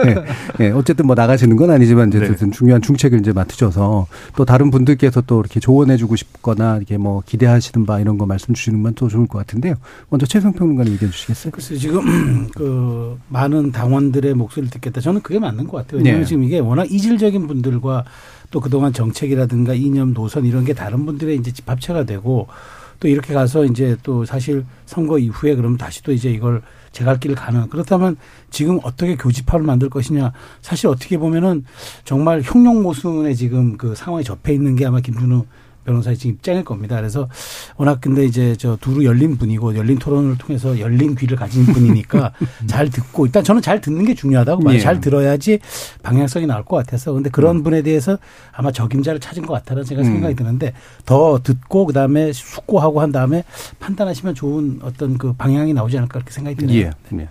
예. 어쨌든 뭐 나가시는 건 아니지만 이제 네. 중요한 중책을 이제 맡으셔서 또 다른 분들께서 또 이렇게 조언해 주고 싶거나 이렇게 뭐 기대하시는 바 이런 거 말씀 주시는 건 또 좋을 것 같은데요. 먼저 최성 평론가님 의견 주시겠어요? 글쎄 지금 그 많은 당원들의 목소리를 듣겠다. 저는 그게 맞는 것 같아요. 왜냐하면 네. 지금 이게 워낙 이질적인 분들과 또 그동안 정책이라든가 이념 노선 이런 게 다른 분들의 이제 집합체가 되고 또 이렇게 가서 이제 또 사실 선거 이후에 그러면 다시 또 이제 이걸 제갈 길을 가는 그렇다면 지금 어떻게 교집합을 만들 것이냐. 사실 어떻게 보면은 정말 흉룡모순에 지금 그 상황에 접해 있는 게 아마 김준우 변호사의 지금 입장일 겁니다. 그래서 워낙 근데 이제 저 두루 열린 분이고 열린 토론을 통해서 열린 귀를 가진 분이니까 잘 듣고 일단 저는 잘 듣는 게 중요하다고 봐요. 예. 잘 들어야지 방향성이 나올 것 같아서 근데 그런 음. 분에 대해서 아마 적임자를 찾은 것 같다는 제가 생각이 음. 드는데 더 듣고 그다음에 숙고하고 한 다음에 판단하시면 좋은 어떤 그 방향이 나오지 않을까 그렇게 생각이 드네요. 예. 네.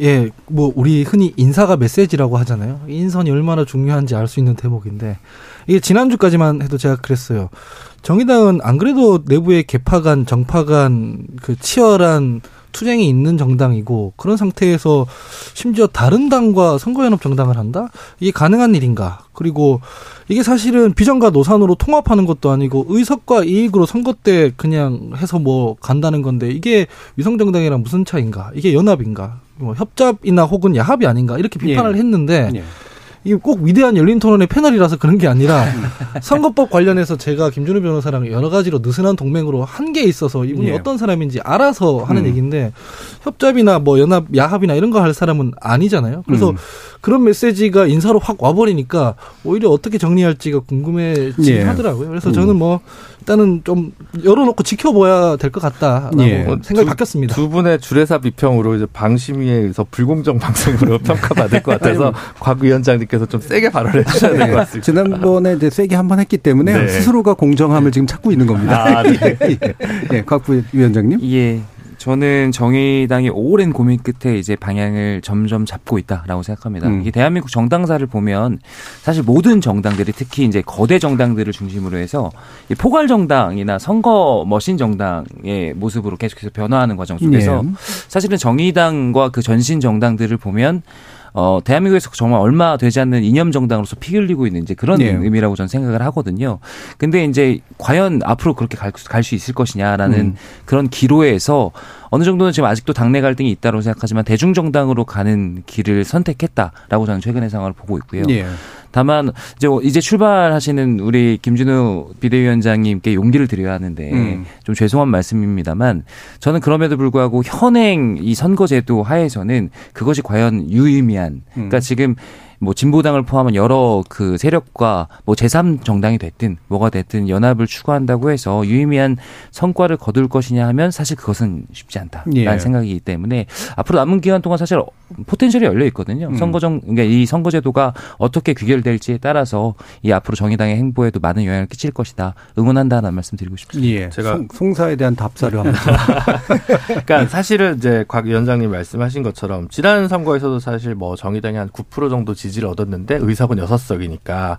예. 뭐 우리 흔히 인사가 메시지라고 하잖아요. 인선이 얼마나 중요한지 알 수 있는 대목인데 이게 지난주까지만 해도 제가 그랬어요. 정의당은 안 그래도 내부에 개파 간, 정파 간 그 치열한 투쟁이 있는 정당이고 그런 상태에서 심지어 다른 당과 선거연합 정당을 한다? 이게 가능한 일인가? 그리고 이게 사실은 비전과 노산으로 통합하는 것도 아니고 의석과 이익으로 선거 때 그냥 해서 뭐 간다는 건데 이게 위성 정당이랑 무슨 차인가? 이게 연합인가? 뭐 협잡이나 혹은 야합이 아닌가? 이렇게 비판을 예. 했는데 예. 이게 꼭 위대한 열린 토론의 패널이라서 그런 게 아니라 선거법 관련해서 제가 김준우 변호사랑 여러 가지로 느슨한 동맹으로 한 게 있어서 이분이 예. 어떤 사람인지 알아서 하는 음. 얘기인데 협잡이나 뭐 연합 야합이나 이런 거 할 사람은 아니잖아요. 그래서 음. 그런 메시지가 인사로 확 와버리니까 오히려 어떻게 정리할지가 궁금해지긴 예. 하더라고요. 그래서 음. 저는 뭐 일단은 좀 열어놓고 지켜봐야 될 것 같다라고 예. 생각이 두, 바뀌었습니다. 두 분의 주례사 비평으로 이제 방심위에 의해서 불공정 방송으로 평가받을 것 같아서 곽 위원장님께서 좀 세게 발언해 주셔야 될 것 같습니다. 지난번에 이제 세게 한 번 했기 때문에 네. 스스로가 공정함을 지금 찾고 있는 겁니다. 아, 네. 예. 예. 곽 위원장님. 예. 저는 정의당이 오랜 고민 끝에 이제 방향을 점점 잡고 있다라고 생각합니다. 음. 이게 대한민국 정당사를 보면 사실 모든 정당들이 특히 이제 거대 정당들을 중심으로 해서 포괄 정당이나 선거 머신 정당의 모습으로 계속해서 변화하는 과정 속에서 네. 사실은 정의당과 그 전신 정당들을 보면 어, 대한민국에서 정말 얼마 되지 않는 이념 정당으로서 피 흘리고 있는 이제 그런 네. 의미라고 저는 생각을 하거든요. 근데 이제 과연 앞으로 그렇게 갈 수 있을 것이냐라는 음. 그런 기로에서 어느 정도는 지금 아직도 당내 갈등이 있다고 생각하지만 대중정당으로 가는 길을 선택했다라고 저는 최근의 상황을 보고 있고요. 예. 다만 이제 이제 출발하시는 우리 김준우 비대위원장님께 용기를 드려야 하는데 음. 좀 죄송한 말씀입니다만 저는 그럼에도 불구하고 현행 이 선거제도 하에서는 그것이 과연 유의미한 그러니까 음. 지금 뭐 진보당을 포함한 여러 그 세력과 뭐 제3 정당이 됐든 뭐가 됐든 연합을 추구한다고 해서 유의미한 성과를 거둘 것이냐 하면 사실 그것은 쉽지 않다라는 예. 생각이기 때문에 앞으로 남은 기간 동안 사실 포텐셜이 열려 있거든요. 음. 선거정 그러니까 이 선거제도가 어떻게 귀결될지에 따라서 이 앞으로 정의당의 행보에도 많은 영향을 끼칠 것이다. 응원한다는 말씀 드리고 싶습니다. 예. 제가 송, 사에 대한 답사를 합니다. 그러니까 사실은 이제 곽 위원장님 말씀하신 것처럼 지난 선거에서도 사실 뭐 정의당이 한 9% 정도 지 지를 얻었는데 의석은 6석이니까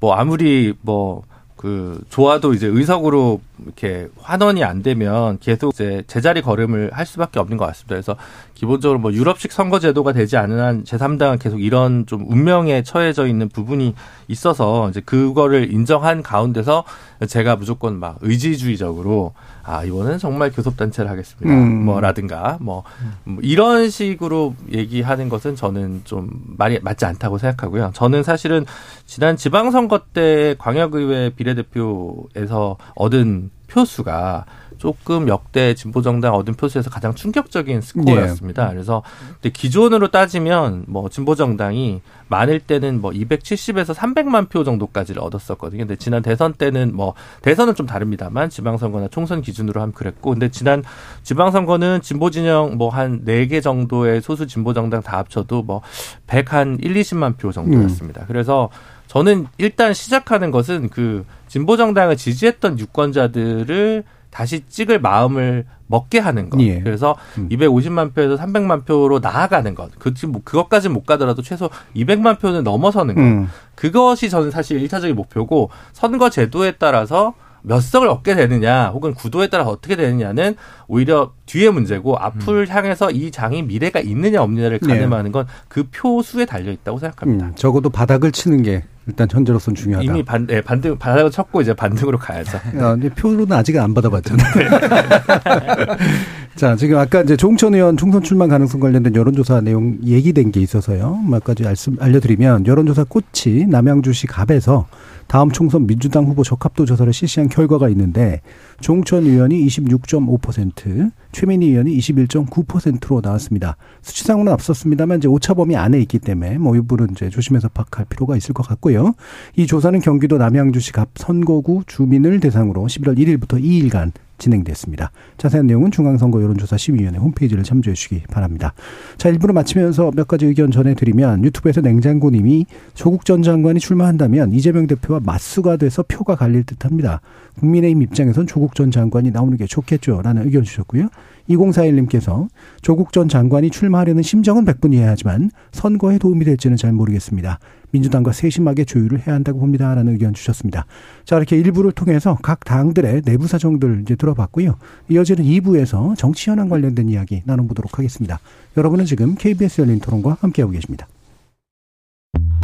뭐 아무리 뭐 그 좋아도 이제 의석으로 이렇게 환원이 안 되면 계속 이제 제자리 걸음을 할 수밖에 없는 것 같습니다. 그래서 기본적으로 뭐 유럽식 선거 제도가 되지 않은 한 제3당은 계속 이런 좀 운명에 처해져 있는 부분이 있어서 이제 그거를 인정한 가운데서 제가 무조건 막 의지주의적으로 아 이번엔 정말 교섭단체를 하겠습니다. 음. 뭐라든가 뭐, 뭐 이런 식으로 얘기하는 것은 저는 좀 말이 맞지 않다고 생각하고요. 저는 사실은 지난 지방선거 때 광역의회 비례대표에서 얻은 표수가 조금 역대 진보 정당 얻은 표수에서 가장 충격적인 스코어였습니다. 네. 그래서 근데 기존으로 따지면 뭐 진보 정당이 많을 때는 뭐 270에서 300만 표 정도까지를 얻었었거든요. 근데 지난 대선 때는 뭐 대선은 좀 다릅니다만 지방선거나 총선 기준으로 하면 그랬고 근데 지난 지방선거는 진보 진영 뭐한네개 정도의 소수 진보 정당 다 합쳐도 뭐 100 한 1, 20만 표 정도였습니다. 음. 그래서 저는 일단 시작하는 것은 그 진보 정당을 지지했던 유권자들을 다시 찍을 마음을 먹게 하는 것. 예. 그래서 음. 250만 표에서 300만 표로 나아가는 것. 그 그것까지는 못 가더라도 최소 200만 표는 넘어서는 것. 음. 그것이 저는 사실 1차적인 목표고 선거 제도에 따라서 몇 석을 얻게 되느냐 혹은 구도에 따라 어떻게 되느냐는 오히려 뒤의 문제고 앞을 음. 향해서 이 장이 미래가 있느냐 없느냐를 네. 가늠하는 건 그 표수에 달려 있다고 생각합니다. 음, 적어도 바닥을 치는 게 일단 현재로서는 중요하다. 이미 반, 네, 반등 바닥을 쳤고 이제 반등으로 가야죠. 아, 근데 표로는 아직 안 받아봤잖아요. 네. 자, 지금 아까 이제 조홍천 의원 총선 출마 가능성 관련된 여론조사 내용 얘기된 게 있어서요. 몇 가지 알려드리면 여론조사 꽃이 남양주시 갑에서 다음 총선 민주당 후보 적합도 조사를 실시한 결과가 있는데 종천 의원이 26.5%, 최민희 의원이 21.9%로 나왔습니다. 수치상으로는 앞섰습니다만 이제 오차 범위 안에 있기 때문에 뭐 이부분 이제 조심해서 파악할 필요가 있을 것 같고요. 이 조사는 경기도 남양주시 갑 선거구 주민을 대상으로 11월 1일부터 2일간 진행됐습니다. 자세한 내용은 중앙선거 여론조사 심의위원회 홈페이지를 참조해 주시기 바랍니다. 자, 일부를 마치면서 몇 가지 의견 전해드리면 유튜브에서 냉장고님이 조국 전 장관이 출마한다면 이재명 대표와 맞수가 돼서 표가 갈릴 듯합니다. 국민의힘 입장에선 조국 전 장관이 나오는 게 좋겠죠라는 의견 주셨고요. 2041님께서 조국 전 장관이 출마하려는 심정은 백분이해야 하지만 선거에 도움이 될지는 잘 모르겠습니다. 민주당과 세심하게 조율을 해야 한다고 봅니다 라는 의견 주셨습니다. 자 이렇게 일부를 통해서 각 당들의 내부 사정들 이제 들어봤고요. 이어지는 2부에서 정치 현안 관련된 이야기 나눠보도록 하겠습니다. 여러분은 지금 KBS 열린 토론과 함께하고 계십니다.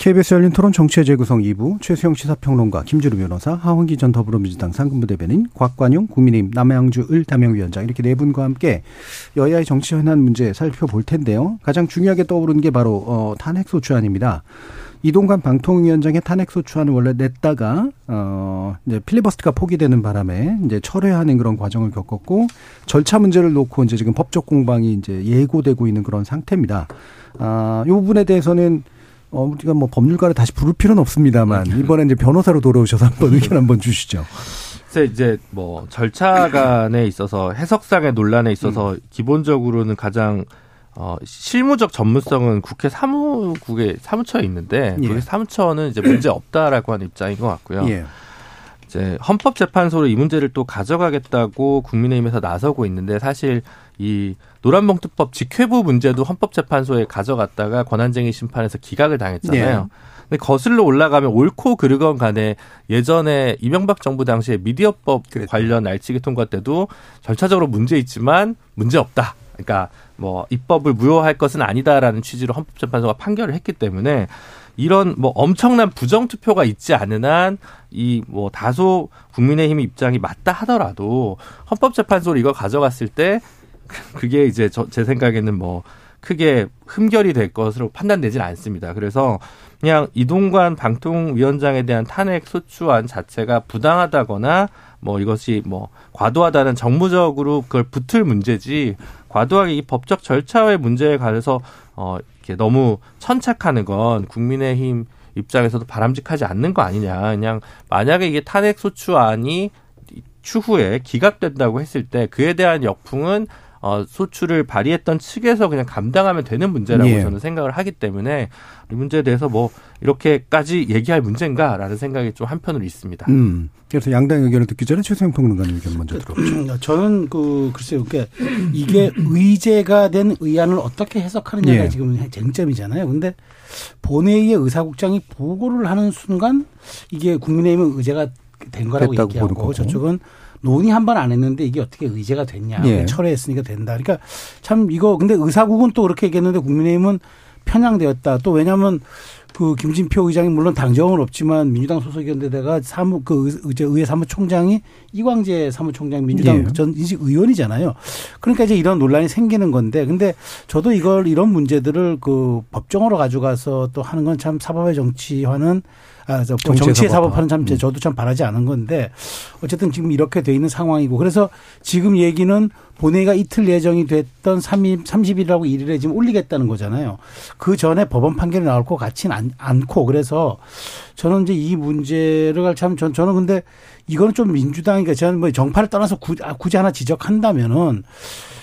KBS 열린 토론 정치의 재구성 2부 최수영 시사평론가 김주루 변호사 하원기 전 더불어민주당 상근부 대변인 곽관용 국민의힘 남양주 을 담양위원장 이렇게 네 분과 함께 여야의 정치 현안 문제 살펴볼 텐데요. 가장 중요하게 떠오르는 게 바로 어, 탄핵소추안입니다. 이동관 방통위원장의 탄핵소추안을 원래 냈다가 어 이제 필리버스트가 포기되는 바람에 이제 철회하는 그런 과정을 겪었고 절차 문제를 놓고 이제 지금 법적 공방이 이제 예고되고 있는 그런 상태입니다. 아이 부분에 대해서는 어, 우리가 뭐 법률가를 다시 부를 필요는 없습니다만 이번에 이제 변호사로 돌아오셔서 한번 의견 한번 주시죠. 글쎄 이제 뭐 절차간에 있어서 해석상의 논란에 있어서 음. 기본적으로는 가장 어, 실무적 전문성은 국회 사무국에 사무처에 있는데 예. 그 사무처는 이제 문제 없다라고 하는 입장인 것 같고요. 예. 이제 헌법재판소로 이 문제를 또 가져가겠다고 국민의힘에서 나서고 있는데 사실 이 노란봉투법 직회부 문제도 헌법재판소에 가져갔다가 권한쟁의 심판에서 기각을 당했잖아요. 네. 근데 거슬러 올라가면 옳고 그르건 간에 예전에 이명박 정부 당시에 미디어법 그랬죠. 관련 알치기 통과 때도 절차적으로 문제 있지만 문제 없다. 그러니까 뭐 입법을 무효할 것은 아니다라는 취지로 헌법재판소가 판결을 했기 때문에 이런 뭐 엄청난 부정 투표가 있지 않은 한 이 뭐 다소 국민의힘 입장이 맞다 하더라도 헌법재판소로 이거 가져갔을 때 그게 이제 저, 제 생각에는 뭐 크게 흠결이 될 것으로 판단되지는 않습니다. 그래서 그냥 이동관 방통위원장에 대한 탄핵 소추안 자체가 부당하다거나 뭐 이것이 뭐 과도하다는 정무적으로 그걸 붙을 문제지 과도하게 이 법적 절차의 문제에 관해서 어 이렇게 너무 천착하는 건 국민의힘 입장에서도 바람직하지 않는 거 아니냐. 그냥 만약에 이게 탄핵 소추안이 추후에 기각된다고 했을 때 그에 대한 역풍은 어, 소출을 발의했던 측에서 그냥 감당하면 되는 문제라고 예. 저는 생각을 하기 때문에 이 문제에 대해서 뭐 이렇게까지 얘기할 문제인가라는 생각이 좀 한편으로 있습니다. 음. 그래서 양당 의견을 듣기 전에 최소영 평론가님 의견 먼저 들어보죠. 저는 그 글쎄요, 그게 이게 의제가 된 의안을 어떻게 해석하느냐가 예. 지금 쟁점이잖아요. 근데 본회의의 의사국장이 보고를 하는 순간 이게 국민의힘은 의제가 된 거라고 얘기하고 저쪽은 논의 한 번 안 했는데 이게 어떻게 의제가 됐냐. 예. 철회했으니까 된다. 그러니까 참 이거 근데 의사국은 또 그렇게 얘기했는데 국민의힘은 편향되었다. 또 왜냐하면 그 김진표 의장이 물론 당정은 없지만 민주당 소속이었는데다가 사무 그 의제 의회 사무총장이 이광재 사무총장 민주당 예. 전 인식 의원이잖아요. 그러니까 이제 이런 논란이 생기는 건데 근데 저도 이걸 이런 문제들을 그 법정으로 가져가서 또 하는 건 참 사법의 정치화는 아, 정치의 사법화는 참 음. 저도 참 바라지 않은 건데 어쨌든 지금 이렇게 돼 있는 상황이고 그래서 지금 얘기는 본회의가 이틀 예정이 됐던 3일, 30일이라고 1일에 지금 올리겠다는 거잖아요. 그 전에 법원 판결이 나올 것 같지는 않고 그래서 저는 이제 이 문제를 참 전, 저는 근데 이거는 좀 민주당이니까 저는 뭐 정파를 떠나서 굳이, 아, 굳이 하나 지적한다면은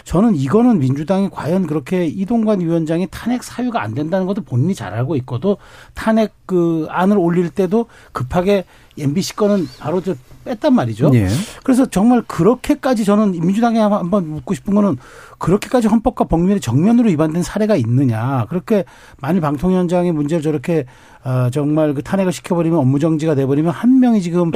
저는 이거는 민주당이 과연 그렇게 이동관 위원장이 탄핵 사유가 안 된다는 것도 본인이 잘 알고 있고도 탄핵 그 안을 올릴 때도 급하게 MBC 거는 바로 저 뺐단 말이죠. 예. 그래서 정말 그렇게까지 저는 민주당에 한번 묻고 싶은 거는 그렇게까지 헌법과 법률이 정면으로 위반된 사례가 있느냐. 그렇게 만일 방통위원장의 문제를 저렇게 어 정말 그 탄핵을 시켜버리면 업무 정지가 돼버리면 한 명이 지금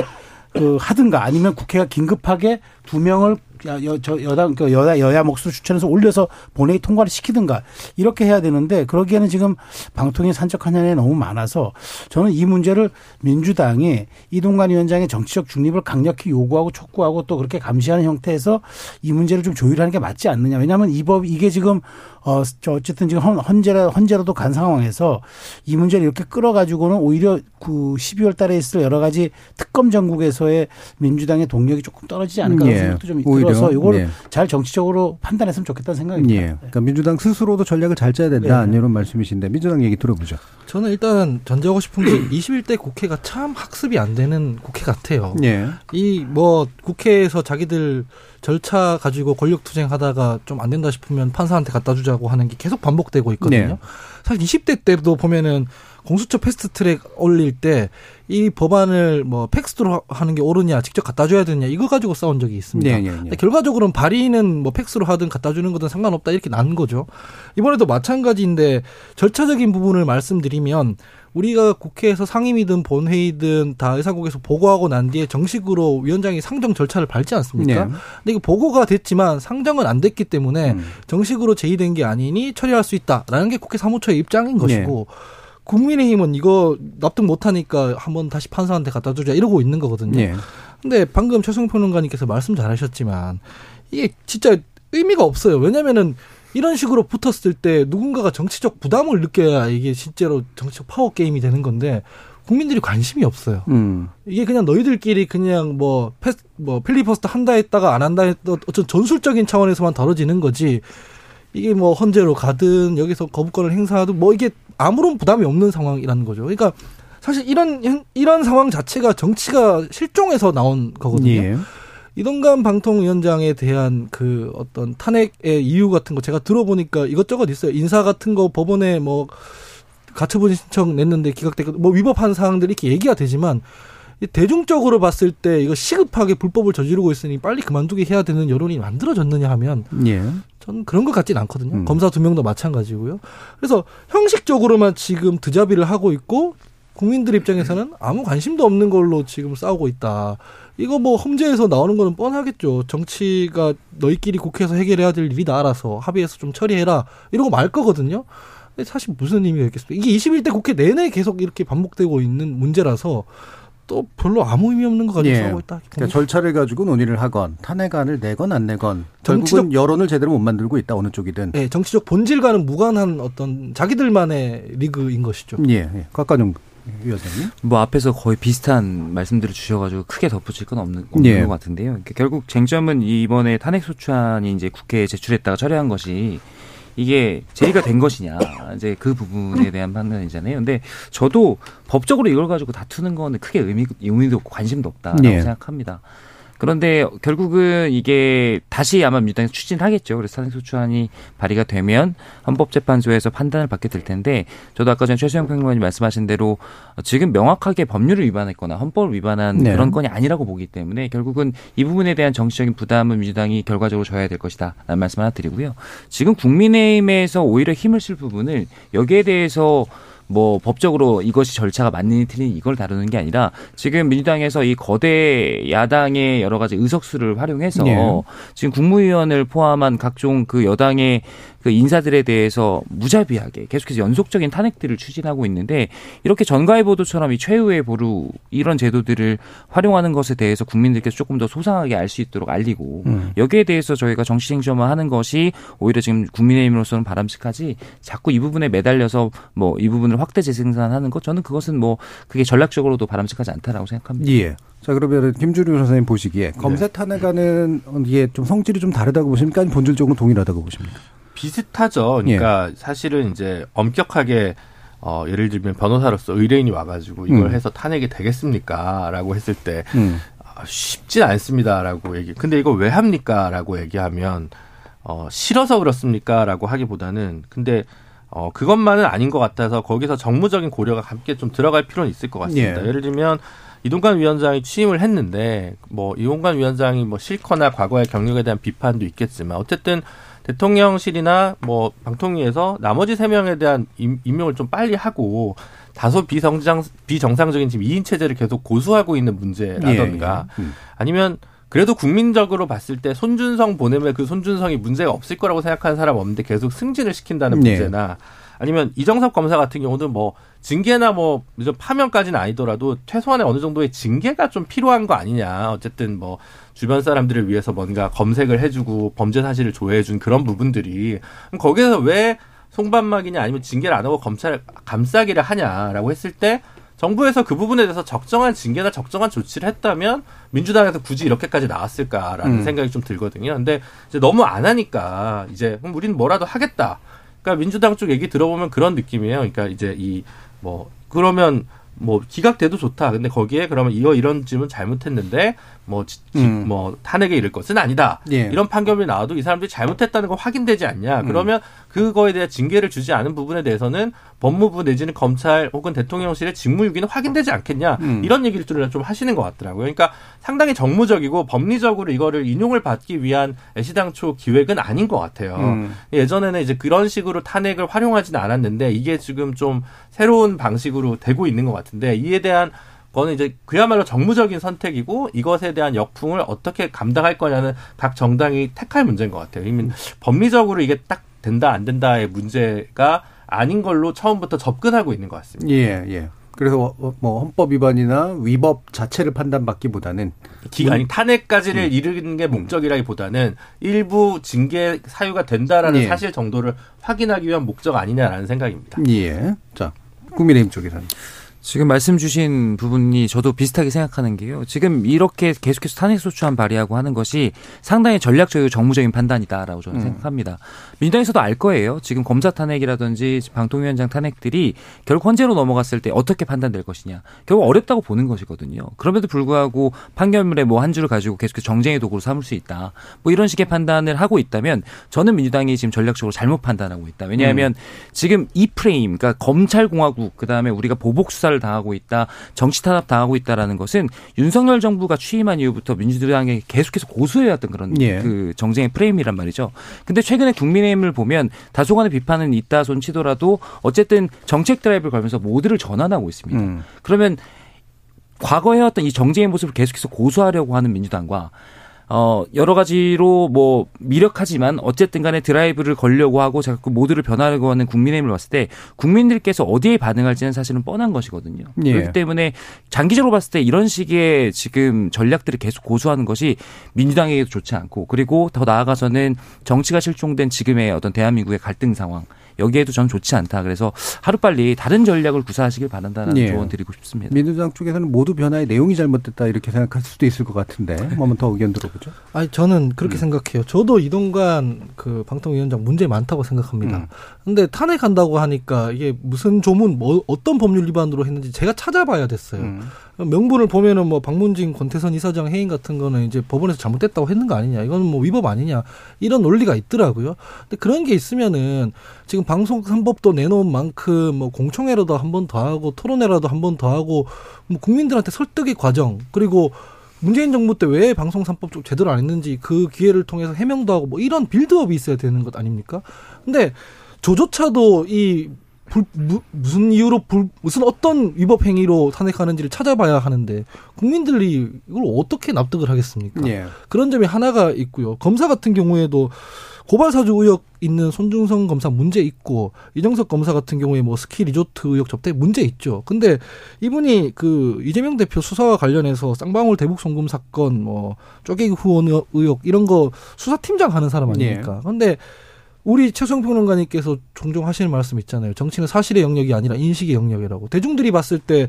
그 하든가 아니면 국회가 긴급하게 두 명을 여, 저 여당 그 여야 여야 몫으로 추천해서 올려서 본회의 통과를 시키든가 이렇게 해야 되는데 그러기에는 지금 방통위 산적한 년에 너무 많아서 저는 이 문제를 민주당이 이동관 위원장의 정치적 중립을 강력히 요구하고 촉구하고 또 그렇게 감시하는 형태에서 이 문제를 좀 조율하는 게 맞지 않느냐. 왜냐하면 이 법 이게 지금 어, 저 어쨌든 지금 헌재라, 헌재로도 간 상황에서 이 문제를 이렇게 끌어가지고는 오히려 그 12월 달에 있을 여러 가지 특검 전국에서의 민주당의 동력이 조금 떨어지지 않을까 하는 예. 생각도 좀 들어 서 이걸 예. 잘 정치적으로 판단했으면 좋겠다는 생각입니다. 예. 그러니까 민주당 스스로도 전략을 잘 짜야 된다. 네. 이런 말씀이신데 민주당 얘기 들어보죠. 저는 일단 전제하고 싶은 게 21대 국회가 참 학습이 안 되는 국회 같아요. 예. 이뭐 국회에서 자기들 절차 가지고 권력 투쟁하다가 좀 안 된다 싶으면 판사한테 갖다 주자고 하는 게 계속 반복되고 있거든요. 네. 사실 20대 때도 보면은 공수처 fast track 올릴 때 이 법안을 뭐 팩스로 하는 게 옳으냐 직접 갖다 줘야 되느냐 이거 가지고 싸운 적이 있습니다. 네, 네, 네. 결과적으로는 발의는 뭐 팩스로 하든 갖다 주는 거든 상관없다 이렇게 난 거죠. 이번에도 마찬가지인데 절차적인 부분을 말씀드리면 우리가 국회에서 상임이든 본회의든 다 의사국에서 보고하고 난 뒤에 정식으로 위원장이 상정 절차를 밟지 않습니까? 네. 근데 이거 보고가 됐지만 상정은 안 됐기 때문에 음. 정식으로 제의된 게 아니니 처리할 수 있다라는 게 국회 사무처의 입장인 것이고 네. 국민의힘은 이거 납득 못하니까 한번 다시 판사한테 갖다 주자 이러고 있는 거거든요. 네. 근데 방금 최승 평론가님께서 말씀 잘하셨지만 이게 진짜 의미가 없어요. 왜냐면은 이런 식으로 붙었을 때 누군가가 정치적 부담을 느껴야 이게 실제로 정치적 파워 게임이 되는 건데 국민들이 관심이 없어요. 음. 이게 그냥 너희들끼리 그냥 뭐 패스 뭐 필리버스터 한다 했다가 안 한다 했다 어떤 전술적인 차원에서만 다뤄지는 거지. 이게 뭐 헌재로 가든 여기서 거부권을 행사하든 뭐 이게 아무런 부담이 없는 상황이라는 거죠. 그러니까 사실 이런 이런 상황 자체가 정치가 실종해서 나온 거거든요. 예. 이동관 방통위원장에 대한 그 어떤 탄핵의 이유 같은 거 제가 들어보니까 이것저것 있어요. 인사 같은 거 법원에 뭐 가처분 신청 냈는데 기각되고 뭐 위법한 사항들이 이렇게 얘기가 되지만 대중적으로 봤을 때 이거 시급하게 불법을 저지르고 있으니 빨리 그만두게 해야 되는 여론이 만들어졌느냐 하면 예. 저는 그런 것 같진 않거든요. 음. 검사 두 명도 마찬가지고요. 그래서 형식적으로만 지금 드자비를 하고 있고 국민들 입장에서는 아무 관심도 없는 걸로 지금 싸우고 있다. 이거 뭐 험지에서 나오는 거는 뻔하겠죠. 정치가 너희끼리 국회에서 해결해야 될 일이다 알아서 합의해서 좀 처리해라 이러고 말 거거든요. 사실 무슨 의미가 있겠습니까? 이게 21대 국회 내내 계속 이렇게 반복되고 있는 문제라서 또 별로 아무 의미 없는 것 가지고 예. 싸우고 있다. 그러니까 절차를 가지고 논의를 하건 탄핵안을 내건 안 내건 정치적 여론을 제대로 못 만들고 있다 어느 쪽이든. 예, 정치적 본질과는 무관한 어떤 자기들만의 리그인 것이죠. 예, 예. 곽관용 위원장님. 뭐 앞에서 거의 비슷한 말씀들을 주셔가지고 크게 덧붙일 건 없는, 없는 예. 것 같은데요. 그러니까 결국 쟁점은 이번에 탄핵 소추안이 이제 국회에 제출했다가 철회한 것이 이게 제의가 된 것이냐 이제 그 부분에 대한 판단이잖아요. 근데 저도 법적으로 이걸 가지고 다투는 거는 크게 의미 의미도 없고 관심도 없다라고 네. 생각합니다. 그런데 결국은 이게 다시 아마 민주당에서 추진하겠죠. 그래서 탄핵소추안이 발의가 되면 헌법재판소에서 판단을 받게 될 텐데 저도 아까 전에 최수영 평론가님 말씀하신 대로 지금 명확하게 법률을 위반했거나 헌법을 위반한 네. 그런 건이 아니라고 보기 때문에 결국은 이 부분에 대한 정치적인 부담은 민주당이 결과적으로 져야 될 것이다. 라는 말씀 하나 드리고요. 지금 국민의힘에서 오히려 힘을 쓸 부분을 여기에 대해서 뭐 법적으로 이것이 절차가 맞느니 틀리니 이걸 다루는 게 아니라 지금 민주당에서 이 거대 야당의 여러 가지 의석수를 활용해서 네. 지금 국무위원을 포함한 각종 그 여당의 그 인사들에 대해서 무자비하게 계속해서 연속적인 탄핵들을 추진하고 있는데 이렇게 전가의 보도처럼 이 최후의 보루 이런 제도들을 활용하는 것에 대해서 국민들께서 조금 더 소상하게 알 수 있도록 알리고 음. 여기에 대해서 저희가 정치쟁점화 하는 것이 오히려 지금 국민의힘으로서는 바람직하지 자꾸 이 부분에 매달려서 뭐 이 부분을 확대 재생산하는 것 저는 그것은 뭐 그게 전략적으로도 바람직하지 않다라고 생각합니다. 예. 자 그러면 김주류 선생님 보시기에 검사 네. 탄핵안은 이게 좀 성질이 좀 다르다고 보십니까? 아니면 본질적으로 동일하다고 보십니까? 비슷하죠. 그러니까 예. 사실은 이제 엄격하게 어, 예를 들면 변호사로서 의뢰인이 와가지고 이걸 음. 해서 탄핵이 되겠습니까? 라고 했을 때, 음. 아, 쉽진 않습니다. 라고 얘기. 근데 이거 왜 합니까? 라고 얘기하면, 어, 싫어서 그렇습니까? 라고 하기보다는, 근데, 어, 그것만은 아닌 것 같아서 거기서 정무적인 고려가 함께 좀 들어갈 필요는 있을 것 같습니다. 예. 예를 들면, 이동관 위원장이 취임을 했는데, 뭐, 이동관 위원장이 뭐 싫거나 과거의 경력에 대한 비판도 있겠지만, 어쨌든, 대통령실이나 뭐 방통위에서 나머지 세 명에 대한 임, 임명을 좀 빨리 하고 다소 비정상 비정상적인 지금 2인 체제를 계속 고수하고 있는 문제라던가 예, 예. 음. 아니면 그래도 국민적으로 봤을 때 손준성 보내면 그 손준성이 문제가 없을 거라고 생각하는 사람 없는데 계속 승진을 시킨다는 예. 문제나 아니면 이정섭 검사 같은 경우는 뭐 징계나 뭐 파면까지는 아니더라도 최소한의 어느 정도의 징계가 좀 필요한 거 아니냐. 어쨌든 뭐 주변 사람들을 위해서 뭔가 검색을 해주고 범죄 사실을 조회해준 그런 부분들이 거기에서 왜 송반막이냐 아니면 징계를 안 하고 검찰 감싸기를 하냐라고 했을 때 정부에서 그 부분에 대해서 적정한 징계나 적정한 조치를 했다면 민주당에서 굳이 이렇게까지 나왔을까라는 음. 생각이 좀 들거든요. 근데 이제 너무 안 하니까 이제 우리는 뭐라도 하겠다. 그러니까 민주당 쪽 얘기 들어보면 그런 느낌이에요. 그러니까 이제 이 뭐 그러면 뭐 기각돼도 좋다. 근데 거기에 그러면 이거 이런 질문 잘못했는데 뭐, 지, 음. 뭐 탄핵에 이를 것은 아니다. 예. 이런 판결이 나와도 이 사람들이 잘못했다는 건 확인되지 않냐. 음. 그러면 그거에 대한 징계를 주지 않은 부분에 대해서는 법무부 내지는 검찰 혹은 대통령실의 직무유기는 확인되지 않겠냐. 음. 이런 얘기를 좀 하시는 것 같더라고요. 그러니까 상당히 정무적이고 법리적으로 이거를 인용을 받기 위한 애시당초 기획은 아닌 것 같아요. 음. 예전에는 이제 그런 식으로 탄핵을 활용하지는 않았는데 이게 지금 좀 새로운 방식으로 되고 있는 것 같은데 이에 대한 그거는 이제 그야말로 정무적인 선택이고 이것에 대한 역풍을 어떻게 감당할 거냐는 각 정당이 택할 문제인 것 같아요. 이미 법리적으로 이게 딱 된다 안 된다의 문제가 아닌 걸로 처음부터 접근하고 있는 것 같습니다. 예, 예. 그래서 뭐 헌법 위반이나 위법 자체를 판단받기보다는 기간이 탄핵까지를 음. 이르는 게 목적이라기보다는 일부 징계 사유가 된다라는 예. 사실 정도를 확인하기 위한 목적 아니냐라는 생각입니다. 예. 자, 국민의힘 쪽에서는 지금 말씀 주신 부분이 저도 비슷하게 생각하는 게요. 지금 이렇게 계속해서 탄핵소추안 발의하고 하는 것이 상당히 전략적이고 정무적인 판단이다라고 저는 음. 생각합니다. 민주당에서도 알 거예요. 지금 검사 탄핵이라든지 방통위원장 탄핵들이 결국 헌재로 넘어갔을 때 어떻게 판단될 것이냐. 결국 어렵다고 보는 것이거든요. 그럼에도 불구하고 판결문에 뭐 한 줄을 가지고 계속해서 정쟁의 도구로 삼을 수 있다. 뭐 이런 식의 판단을 하고 있다면 저는 민주당이 지금 전략적으로 잘못 판단하고 있다. 왜냐하면 음. 지금 이 프레임, 그러니까 검찰공화국, 그 다음에 우리가 보복수사 수사를 당하고 있다, 정치 탄압 당하고 있다라는 것은 윤석열 정부가 취임한 이후부터 민주당에 계속해서 고수해왔던 그런 예. 그 정쟁의 프레임이란 말이죠. 근데 최근에 국민의힘을 보면 다소간의 비판은 있다 손치더라도 어쨌든 정책 드라이브를 걸면서 모두를 전환하고 있습니다. 음. 그러면 과거 해왔던 이 정쟁의 모습을 계속해서 고수하려고 하는 민주당과 어, 여러 가지로 뭐 미력하지만 어쨌든 간에 드라이브를 걸려고 하고 자꾸 모두를 변화하려고 하는 국민의힘을 봤을 때 국민들께서 어디에 반응할지는 사실은 뻔한 것이거든요. 예. 그렇기 때문에 장기적으로 봤을 때 이런 식의 지금 전략들을 계속 고수하는 것이 민주당에게도 좋지 않고 그리고 더 나아가서는 정치가 실종된 지금의 어떤 대한민국의 갈등 상황 여기에도 저는 좋지 않다. 그래서 하루빨리 다른 전략을 구사하시길 바란다는 예. 조언 드리고 싶습니다. 민주당 쪽에서는 모두 변화의 내용이 잘못됐다 이렇게 생각할 수도 있을 것 같은데 한번 더 의견 들어보죠. 아니 저는 그렇게 음. 생각해요. 저도 이동관 그 방통위원장 문제 많다고 생각합니다. 음. 근데 탄핵한다고 하니까 이게 무슨 조문 뭐 어떤 법률 위반으로 했는지 제가 찾아봐야 됐어요. 음. 명분을 보면은 뭐 박문진 권태선 이사장 해임 같은 거는 이제 법원에서 잘못됐다고 했는 거 아니냐. 이건 뭐 위법 아니냐. 이런 논리가 있더라고요. 근데 그런 게 있으면은 지금 방송 3법도 내놓은 만큼 뭐 공청회라도 한 번 더 하고 토론회라도 한 번 더 하고 뭐 국민들한테 설득의 과정 그리고 문재인 정부 때 왜 방송 3법 좀 제대로 안 했는지 그 기회를 통해서 해명도 하고 뭐 이런 빌드업이 있어야 되는 것 아닙니까? 근데 조조차도 이 불, 무, 무슨 이유로 불, 무슨 어떤 위법 행위로 탄핵하는지를 찾아봐야 하는데 국민들이 이걸 어떻게 납득을 하겠습니까? 예. 그런 점이 하나가 있고요. 검사 같은 경우에도 고발 사주 의혹 있는 손중성 검사 문제 있고 이정석 검사 같은 경우에 뭐 스키 리조트 의혹 접대 문제 있죠. 근데 이분이 그 이재명 대표 수사와 관련해서 쌍방울 대북 송금 사건 뭐 쪼개기 후원 의혹 이런 거 수사팀장 하는 사람 아닙니까? 예. 근데 우리 최성 평론가님께서 종종 하시는 말씀 있잖아요. 정치는 사실의 영역이 아니라 인식의 영역이라고. 대중들이 봤을 때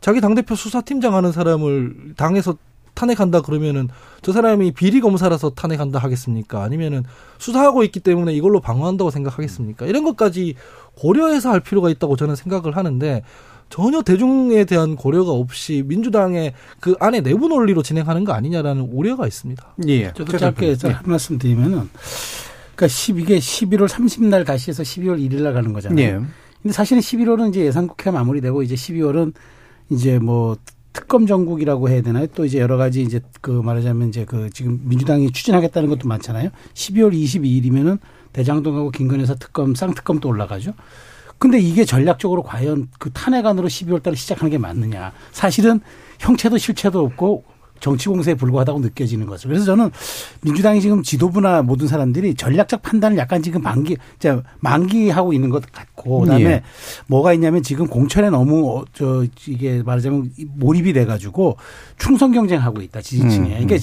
자기 당대표 수사팀장 하는 사람을 당에서 탄핵한다 그러면은 저 사람이 비리 검사라서 탄핵한다 하겠습니까? 아니면은 수사하고 있기 때문에 이걸로 방어한다고 생각하겠습니까? 이런 것까지 고려해서 할 필요가 있다고 저는 생각을 하는데 전혀 대중에 대한 고려가 없이 민주당의 그 안에 내부 논리로 진행하는 거 아니냐라는 우려가 있습니다. 예. 저도 짧게 한 말씀 드리면은 그러니까 12개 11월 30날 다시 해서 12월 1일 날 가는 거잖아요. 네. 근데 사실은 11월은 이제 예산 국회 마무리되고 이제 12월은 이제 뭐 특검 정국이라고 해야 되나요? 또 이제 여러 가지 이제 그 말하자면 이제 그 지금 민주당이 추진하겠다는 것도 많잖아요. 12월 22일이면은 대장동하고 김건희사 특검 쌍특검 또 올라가죠. 근데 이게 전략적으로 과연 그 탄핵안으로 12월 달에 시작하는 게 맞느냐. 사실은 형체도 실체도 없고 정치 공세에 불과하다고 느껴지는 거죠. 그래서 저는 민주당이 지금 지도부나 모든 사람들이 전략적 판단을 약간 지금 만기, 자, 만기하고 있는 것 같고, 그다음에 예. 뭐가 있냐면 지금 공천에 너무 어, 저 이게 말하자면 몰입이 돼가지고 충성 경쟁하고 있다 지지층에. 음, 음. 이게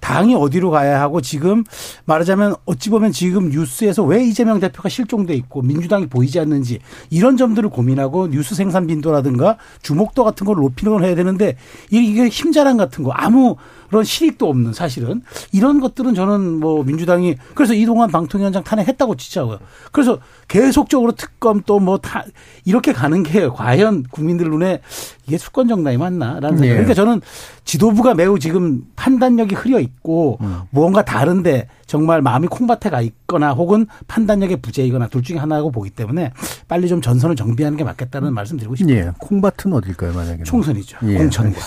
당이 어디로 가야 하고 지금 말하자면 어찌 보면 지금 뉴스에서 왜 이재명 대표가 실종돼 있고 민주당이 보이지 않는지 이런 점들을 고민하고 뉴스 생산 빈도라든가 주목도 같은 걸 높이는 걸 해야 되는데 이게 힘자랑 같은 거 아무 아무 그런 실익도 없는 사실은 이런 것들은 저는 뭐 민주당이 그래서 이동환 방통위원장 탄핵했다고 지적하고요. 그래서 계속적으로 특검 또 뭐 다 이렇게 가는 게 과연 국민들 눈에 이게 수권 정당이 맞나라는 생각. 네. 그러니까 저는 지도부가 매우 지금 판단력이 흐려 있고 음. 무언가 다른데 정말 마음이 콩밭에 가 있거나 혹은 판단력의 부재이거나 둘 중에 하나라고 보기 때문에 빨리 좀 전선을 정비하는 게 맞겠다는 말씀 드리고 싶습니다. 예. 콩밭은 어딜까요, 만약에? 총선이죠. 예. 공천과.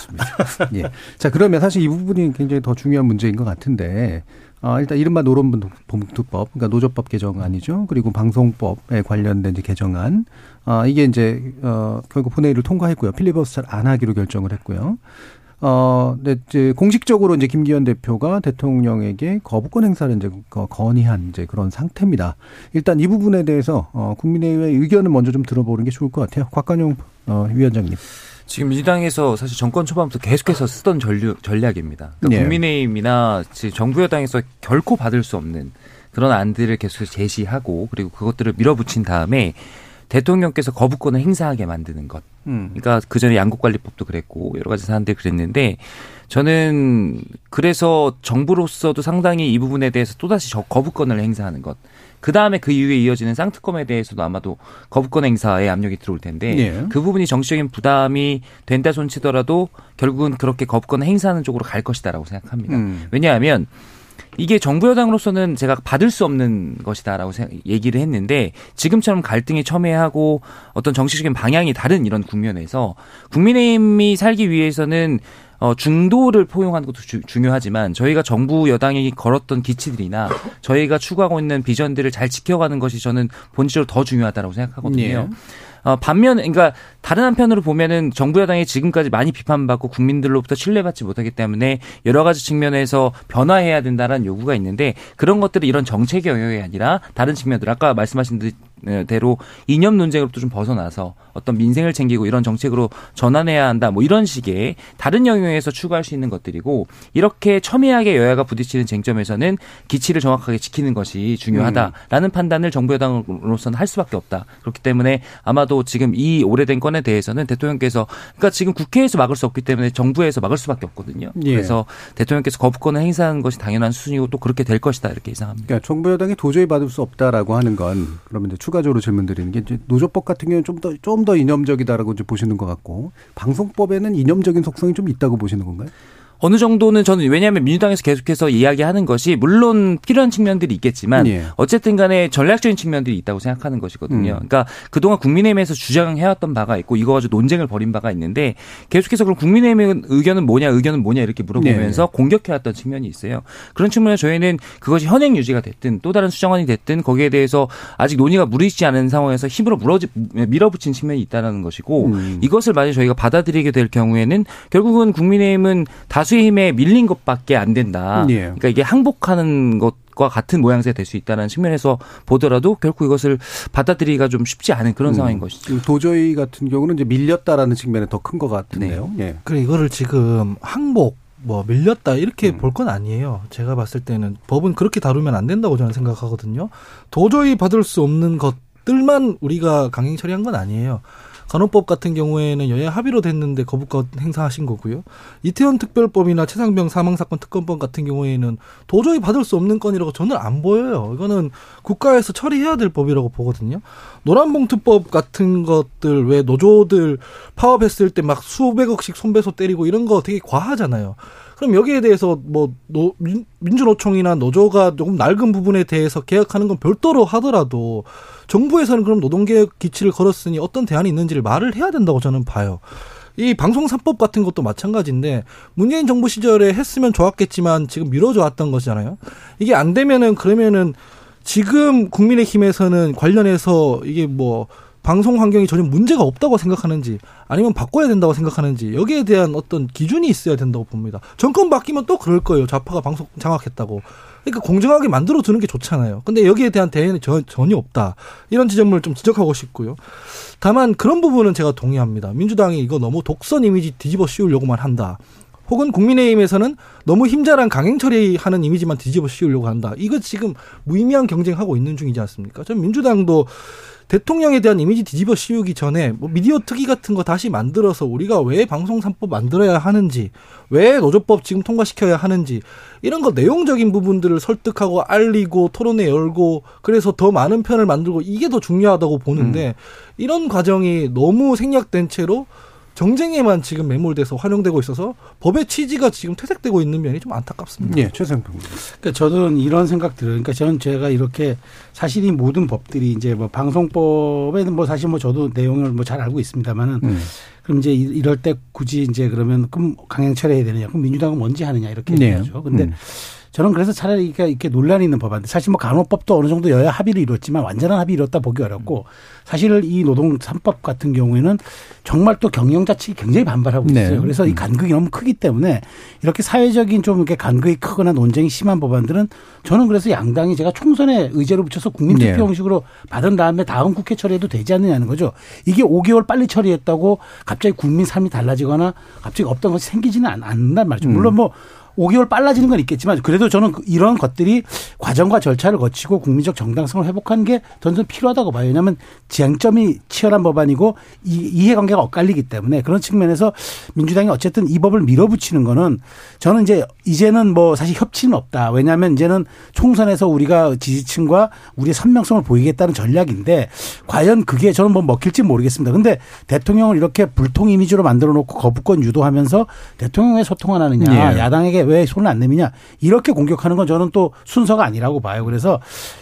예. 자, 그러면 사실 이 부분 이 굉장히 더 중요한 문제인 것 같은데 어, 일단 이른바 노론봉투법, 그러니까 노조법 개정안이죠. 그리고 방송법에 관련된 이제 개정안. 어, 이게 이제, 어, 결국 본회의를 통과했고요. 필리버스터를 안 하기로 결정을 했고요. 어, 네, 이제 공식적으로 이제 김기현 대표가 대통령에게 거부권 행사를 이제 건의한 이제 그런 상태입니다. 일단 이 부분에 대해서 어, 국민의회의 의견을 먼저 좀 들어보는 게 좋을 것 같아요. 곽관용 어, 위원장님. 지금 민주당에서 사실 정권 초반부터 계속해서 쓰던 전략, 전략입니다. 그러니까 네. 국민의힘이나 정부 여당에서 결코 받을 수 없는 그런 안들을 계속 제시하고 그리고 그것들을 밀어붙인 다음에 대통령께서 거부권을 행사하게 만드는 것. 음. 그러니까 그 전에 양국관리법도 그랬고 여러 가지 사안들이 그랬는데 저는 그래서 정부로서도 상당히 이 부분에 대해서 또다시 거부권을 행사하는 것. 그 다음에 그 이후에 이어지는 쌍특검에 대해서도 아마도 거부권 행사에 압력이 들어올 텐데 네. 그 부분이 정치적인 부담이 된다 손치더라도 결국은 그렇게 거부권 행사하는 쪽으로 갈 것이다라고 생각합니다. 음. 왜냐하면 이게 정부 여당으로서는 제가 받을 수 없는 것이다라고 얘기를 했는데 지금처럼 갈등이 첨예하고 어떤 정치적인 방향이 다른 이런 국면에서 국민의힘이 살기 위해서는 어, 중도를 포용하는 것도 주, 중요하지만 저희가 정부 여당이 걸었던 기치들이나 저희가 추구하고 있는 비전들을 잘 지켜가는 것이 저는 본질적으로 더 중요하다고 생각하거든요. 예. 어, 반면, 그러니까 다른 한편으로 보면은 정부 여당이 지금까지 많이 비판받고 국민들로부터 신뢰받지 못하기 때문에 여러 가지 측면에서 변화해야 된다라는 요구가 있는데 그런 것들이 이런 정책 영역이 아니라 다른 측면들 아까 말씀하신 대로 이념 논쟁으로부터 좀 벗어나서 어떤 민생을 챙기고 이런 정책으로 전환해야 한다 뭐 이런 식의 다른 영역에서 추구할 수 있는 것들이고 이렇게 첨예하게 여야가 부딪히는 쟁점에서는 기치를 정확하게 지키는 것이 중요하다라는 음. 판단을 정부 여당으로서는 할 수밖에 없다. 그렇기 때문에 아마도 지금 이 오래된 건에 대해서는 대통령께서 그러니까 지금 국회에서 막을 수 없기 때문에 정부에서 막을 수밖에 없거든요. 예. 그래서 대통령께서 거부권을 행사하는 것이 당연한 수준이고 또 그렇게 될 것이다 이렇게 예상합니다. 그러니까 정부 여당이 도저히 받을 수 없다라고 하는 건 그러면 추가적으로 질문 드리는 게 노조법 같은 경우는 좀 더 좀 더 이념적이다라고 이제 보시는 것 같고 방송법에는 이념적인 속성이 좀 있다고 보시는 건가요? 어느 정도는 저는 왜냐하면 민주당에서 계속해서 이야기하는 것이 물론 필요한 측면들이 있겠지만 예. 어쨌든 간에 전략적인 측면들이 있다고 생각하는 것이거든요. 음. 그러니까 그동안 국민의힘에서 주장해왔던 바가 있고 이거 가지고 논쟁을 벌인 바가 있는데 계속해서 그럼 국민의힘의 의견은 뭐냐 의견은 뭐냐 이렇게 물어보면서 네. 공격해왔던 측면이 있어요. 그런 측면에서 저희는 그것이 현행 유지가 됐든 또 다른 수정안이 됐든 거기에 대해서 아직 논의가 무르익지 않은 상황에서 힘으로 물어지, 밀어붙인 측면이 있다는 것이고 음. 이것을 만약 저희가 받아들이게 될 경우에는 결국은 국민의힘은 다수 다수의 힘에 밀린 것밖에 안 된다. 예. 그러니까 이게 항복하는 것 과 같은 모양새가 될 수 있다는 측면에서 보더라도 결국 이것을 받아들이기가 좀 쉽지 않은 그런 음. 상황인 것이죠. 도저히 같은 경우는 이제 밀렸다라는 측면에 더큰 것 같은데요. 네. 예. 그래 이거를 지금 항복 뭐 밀렸다 이렇게 음. 볼건 아니에요. 제가 봤을 때는 법은 그렇게 다루면 안 된다고 저는 생각하거든요. 도저히 받을 수 없는 것들만 우리가 강행 처리한 건 아니에요. 간호법 같은 경우에는 여야 합의로 됐는데 거부권 행사하신 거고요. 이태원 특별법이나 최상병 사망 사건 특검법 같은 경우에는 도저히 받을 수 없는 건이라고 저는 안 보여요. 이거는 국가에서 처리해야 될 법이라고 보거든요. 노란봉투법 같은 것들 왜 노조들 파업했을 때 막 수백억씩 손배소 때리고 이런 거 되게 과하잖아요. 그럼 여기에 대해서 뭐 노, 민주노총이나 노조가 조금 낡은 부분에 대해서 개혁하는 건 별도로 하더라도 정부에서는 그럼 노동개혁 기치를 걸었으니 어떤 대안이 있는지를 말을 해야 된다고 저는 봐요. 이 방송 3법 같은 것도 마찬가지인데 문재인 정부 시절에 했으면 좋았겠지만 지금 미뤄져 왔던 것이잖아요. 이게 안 되면은 그러면은 지금 국민의힘에서는 관련해서 이게 뭐 방송 환경이 전혀 문제가 없다고 생각하는지 아니면 바꿔야 된다고 생각하는지 여기에 대한 어떤 기준이 있어야 된다고 봅니다. 정권 바뀌면 또 그럴 거예요. 좌파가 방송 장악했다고. 그러니까 공정하게 만들어 두는 게 좋잖아요. 근데 여기에 대한 대안이 저, 전혀 없다. 이런 지점을 좀 지적하고 싶고요. 다만 그런 부분은 제가 동의합니다. 민주당이 이거 너무 독선 이미지 뒤집어 씌우려고만 한다. 혹은 국민의힘에서는 너무 힘자랑 강행 처리하는 이미지만 뒤집어 씌우려고 한다. 이거 지금 무의미한 경쟁하고 있는 중이지 않습니까? 전 민주당도 대통령에 대한 이미지 뒤집어 씌우기 전에 뭐 미디어 특위 같은 거 다시 만들어서 우리가 왜 방송 3법 만들어야 하는지, 왜 노조법 지금 통과시켜야 하는지 이런 거 내용적인 부분들을 설득하고 알리고 토론회 열고 그래서 더 많은 편을 만들고 이게 더 중요하다고 보는데 음. 이런 과정이 너무 생략된 채로 정쟁에만 지금 매몰돼서 활용되고 있어서 법의 취지가 지금 퇴색되고 있는 면이 좀 안타깝습니다. 예, 최생평. 그러니까 저는 이런 생각 들어요. 그러니까 저는 제가 이렇게 사실 이 모든 법들이 이제 뭐 방송법에는 뭐 사실 뭐 저도 내용을 뭐 잘 알고 있습니다만은 음. 그럼 이제 이럴 때 굳이 이제 그러면 그럼 강행 처리해야 되느냐? 그럼 민주당은 뭔지 하느냐 이렇게 네. 얘기하죠. 근데 음. 저는 그래서 차라리 이렇게, 이렇게 논란이 있는 법안데 사실 뭐 간호법도 어느 정도 여야 합의를 이뤘지만 완전한 합의 이뤘다 보기 어렵고 사실 이 노동 3법 같은 경우에는 정말 또 경영자 측이 굉장히 반발하고 네. 있어요. 네. 그래서 이 음. 간극이 너무 크기 때문에 이렇게 사회적인 좀 이렇게 간극이 크거나 논쟁이 심한 법안들은 저는 그래서 양당이 제가 총선에 의제를 붙여서 국민 투표 네. 형식으로 받은 다음에 다음 국회 처리해도 되지 않느냐는 거죠. 이게 5개월 빨리 처리했다고 갑자기 국민 삶이 달라지거나 갑자기 없던 것이 생기지는 않 는단 말이죠. 물론 뭐 5개월 빨라지는 건 있겠지만 그래도 저는 이런 것들이 과정과 절차를 거치고 국민적 정당성을 회복하는 게 저는 필요하다고 봐요. 왜냐하면 쟁점이 치열한 법안이고 이해관계가 엇갈리기 때문에 그런 측면에서 민주당이 어쨌든 이 법을 밀어붙이는 거는 저는 이제 이제는 뭐 사실 협치는 없다. 왜냐하면 이제는 총선에서 우리가 지지층과 우리의 선명성을 보이겠다는 전략인데 과연 그게 저는 뭐 먹힐지 모르겠습니다. 근데 대통령을 이렇게 불통 이미지로 만들어 놓고 거부권 유도하면서 대통령의 소통 안 하느냐, 네. 야당에게 당당하게 왜 손을 안 내미냐 이렇게 공격하는 건 저는 또 순서가 아니라고 봐요. 그래서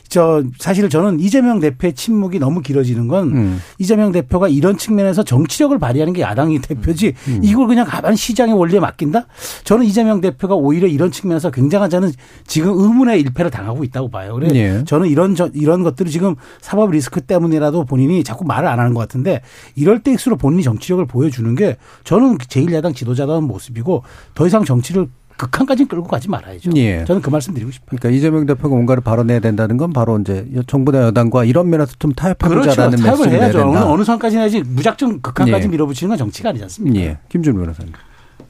저 사실 저는 이재명 대표의 침묵이 너무 길어지는 건 음. 이재명 대표가 이런 측면에서 정치력을 발휘하는 게 야당이 대표지 음. 이걸 그냥 가만 시장의 원리에 맡긴다? 저는 이재명 대표가 오히려 이런 측면에서 굉장한 저는 지금 의문의 일패를 당하고 있다고 봐요. 그래 예. 저는 이런 저, 이런 것들을 지금 사법 리스크 때문이라도 본인이 자꾸 말을 안 하는 것 같은데 이럴 때일수록 본인이 정치력을 보여주는 게 저는 제1야당 지도자다운 모습이고 더 이상 정치를 극한까지 끌고 가지 말아야죠. 예. 저는 그 말씀 드리고 싶어요. 그러니까 이재명 대표가 뭔가를 발언해야 된다는 건 바로 이제 정부나 여당과 이런 면에서 좀 타협해보자라는 그렇죠. 타협을 해야죠. 어느, 어느 선까지 해야지 무작정 극한까지 예. 밀어붙이는 건 정치가 아니지 않습니까? 예. 김준 변호사님.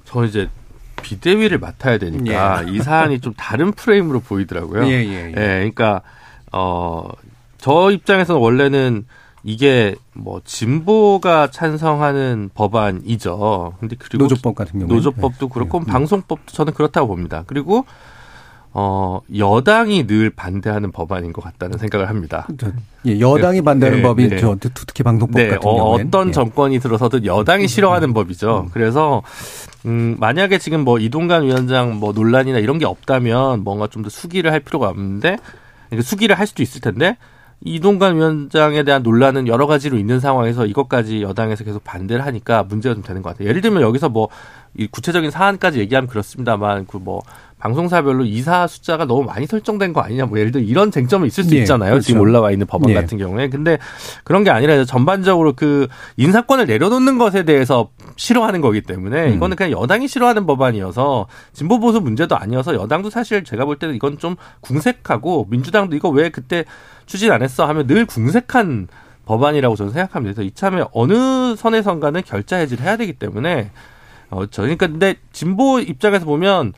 저 이제 비대위를 맡아야 되니까 예. 이 사안이 좀 다른 프레임으로 보이더라고요. 예, 예, 예. 예 그러니까 어, 저 입장에서는 원래는 이게 뭐 진보가 찬성하는 법안이죠. 근데 그리고 노조법 같은 경우 노조법도 네. 그렇고 네. 방송법도 저는 그렇다고 봅니다. 그리고 어 여당이 늘 반대하는 법안인 것 같다는 생각을 합니다. 예, 여당이 반대하는 네, 법이 네. 저 특히 방송법 네, 같은 어, 경우에 어떤 예. 정권이 들어서도 여당이 음. 싫어하는 법이죠. 음. 그래서 음 만약에 지금 뭐 이동관 위원장 뭐 논란이나 이런 게 없다면 뭔가 좀 더 수기를 할 필요가 없는데 수기를 할 수도 있을 텐데 이동관 위원장에 대한 논란은 여러 가지로 있는 상황에서 이것까지 여당에서 계속 반대를 하니까 문제가 좀 되는 것 같아요. 예를 들면 여기서 뭐이 구체적인 사안까지 얘기하면 그렇습니다만 그 뭐 방송사별로 이사 숫자가 너무 많이 설정된 거 아니냐 뭐 예를 들어 이런 쟁점이 있을 수 네, 있잖아요. 그렇죠. 지금 올라와 있는 법안 네. 같은 경우에. 근데 그런 게 아니라 전반적으로 그 인사권을 내려놓는 것에 대해서 싫어하는 거기 때문에 음. 이거는 그냥 여당이 싫어하는 법안이어서 진보 보수 문제도 아니어서 여당도 사실 제가 볼 때는 이건 좀 궁색하고 민주당도 이거 왜 그때 추진 안 했어 하면 늘 궁색한 법안이라고 저는 생각합니다. 그래서 이참에 어느 선에선가는 결자 해지를 해야 되기 때문에 어, 저, 그러니까 근데 진보 입장에서 보면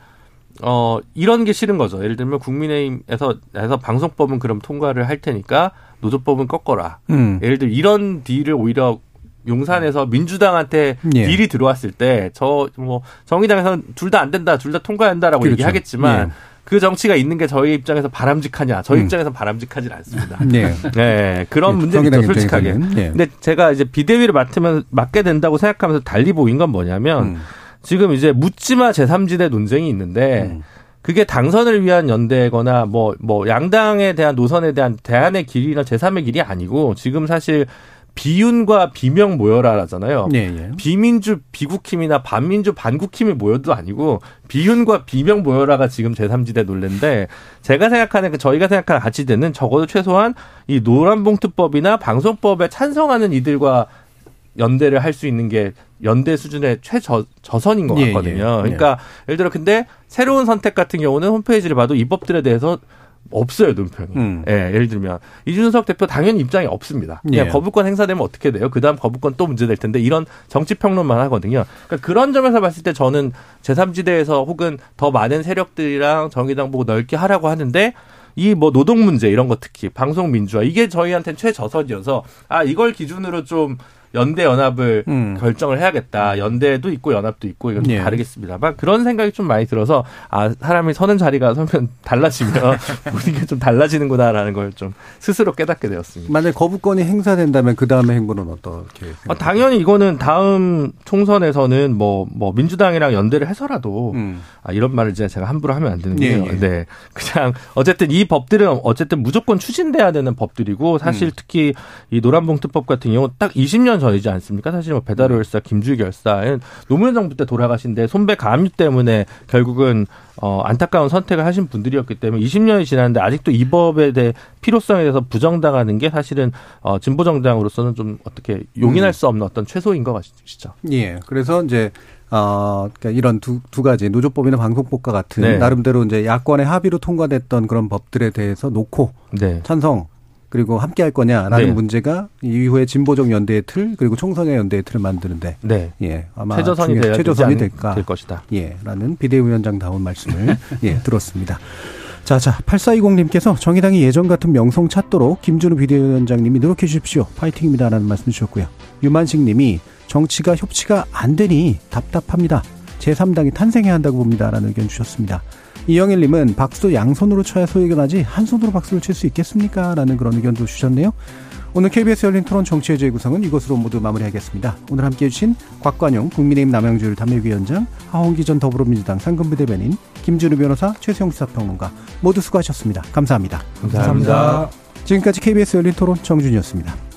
어, 이런 게 싫은 거죠. 예를 들면 국민의힘에서 해서 방송법은 그럼 통과를 할 테니까 노조법은 꺾어라. 음. 예를 들어 이런 딜을 오히려 용산에서 민주당한테 예. 딜이 들어왔을 때 저 뭐 정의당에서는 둘 다 안 된다, 둘 다 통과한다라고 그렇죠. 얘기하겠지만 예. 그 정치가 있는 게 저희 입장에서 바람직하냐? 저희 음. 입장에서 바람직하지 않습니다. 네. 네. 그런 네, 문제죠, 솔직하게. 네. 근데 제가 이제 비대위를 맡으면 맡게 된다고 생각하면서 달리 보인 건 뭐냐면 음. 지금 이제 묻지마 제3지대 논쟁이 있는데 음. 그게 당선을 위한 연대거나 뭐, 뭐, 양당에 대한 노선에 대한 대안의 길이나 제3의 길이 아니고 지금 사실 비윤과 비명 모여라라잖아요. 예, 예. 비민주 비국힘이나 반민주 반국힘이 모여도 아니고 비윤과 비명 모여라가 지금 제3지대 논란인데 제가 생각하는 그 저희가 생각하는 가치대는 적어도 최소한 이 노란봉투법이나 방송법에 찬성하는 이들과 연대를 할 수 있는 게 연대 수준의 최저선인 것 예, 예. 같거든요. 예, 예. 그러니까 예 를 들어 근데 새로운 선택 같은 경우는 홈페이지를 봐도 이 법들에 대해서 없어요 논평이. 음. 예, 예를 들면 이준석 대표 당연히 입장이 없습니다. 그냥 예. 거부권 행사되면 어떻게 돼요? 그다음 거부권 또 문제될 텐데 이런 정치 평론만 하거든요. 그러니까 그런 점에서 봤을 때 저는 제3지대에서 혹은 더 많은 세력들이랑 정의당 보고 넓게 하라고 하는데 이 뭐 노동 문제 이런 거 특히 방송 민주화 이게 저희한테는 최저선이어서 아 이걸 기준으로 좀 연대 연합을 음. 결정을 해야겠다. 연대도 있고 연합도 있고 이건 좀 예. 다르겠습니다만 그런 생각이 좀 많이 들어서 아 사람이 서는 자리가 서면 달라지면 분위기가 좀 달라지는구나라는 걸 좀 스스로 깨닫게 되었습니다. 만약 거부권이 행사된다면 그 다음에 행보는 어떻게? 아, 당연히 이거는 다음 총선에서는 뭐뭐 뭐 민주당이랑 연대를 해서라도 음. 아, 이런 말을 이제 제가 함부로 하면 안 되는 게요. 예, 예. 네, 그냥 어쨌든 이 법들은 어쨌든 무조건 추진돼야 되는 법들이고 사실 음. 특히 이 노란봉투법 같은 경우 딱 20년 전이지 않습니까? 사실 뭐 배달의 열사 김주희 결사는 노무현 정부 때 돌아가신데 손배 감유 때문에 결국은 어 안타까운 선택을 하신 분들이었기 때문에 20년이 지났는데 아직도 이 법에 대해 필요성에 대해서 부정당하는 게 사실은 어 진보 정당으로서는 좀 어떻게 용인할 음. 수 없는 어떤 최소인 것 같시죠. 예. 그래서 이제 어, 그러니까 이런 두, 두 가지 노조법이나 방송법과 같은 네. 나름대로 이제 야권의 합의로 통과됐던 그런 법들에 대해서 놓고 네. 찬성 그리고 함께 할 거냐라는 네. 문제가 이후에 진보적 연대의 틀 그리고 총선의 연대의 틀을 만드는데 네. 예 아마 최저선이 될 최저선이 될까 될 것이다. 예라는 비대위원장 다운 말씀을 예 들었습니다. 자, 자, 8420님께서 정의당이 예전 같은 명성 찾도록 김준우 비대위원장님이 노력해 주십시오. 파이팅입니다라는 말씀 주셨고요. 유만식 님이 정치가 협치가 안 되니 답답합니다. 제3당이 탄생해야 한다고 봅니다라는 의견 주셨습니다. 이영일님은 박수도 양손으로 쳐야 소리가 나지 한 손으로 박수를 칠 수 있겠습니까? 라는 그런 의견도 주셨네요. 오늘 KBS 열린 토론 정치의 재구성은 이것으로 모두 마무리하겠습니다. 오늘 함께해 주신 곽관용 국민의힘 남양주를 담례위원장 하홍기 전 더불어민주당 상근부 대변인 김준우 변호사 최세용 시사평론가 모두 수고하셨습니다. 감사합니다. 감사합니다. 감사합니다. 지금까지 KBS 열린 토론 정준이었습니다.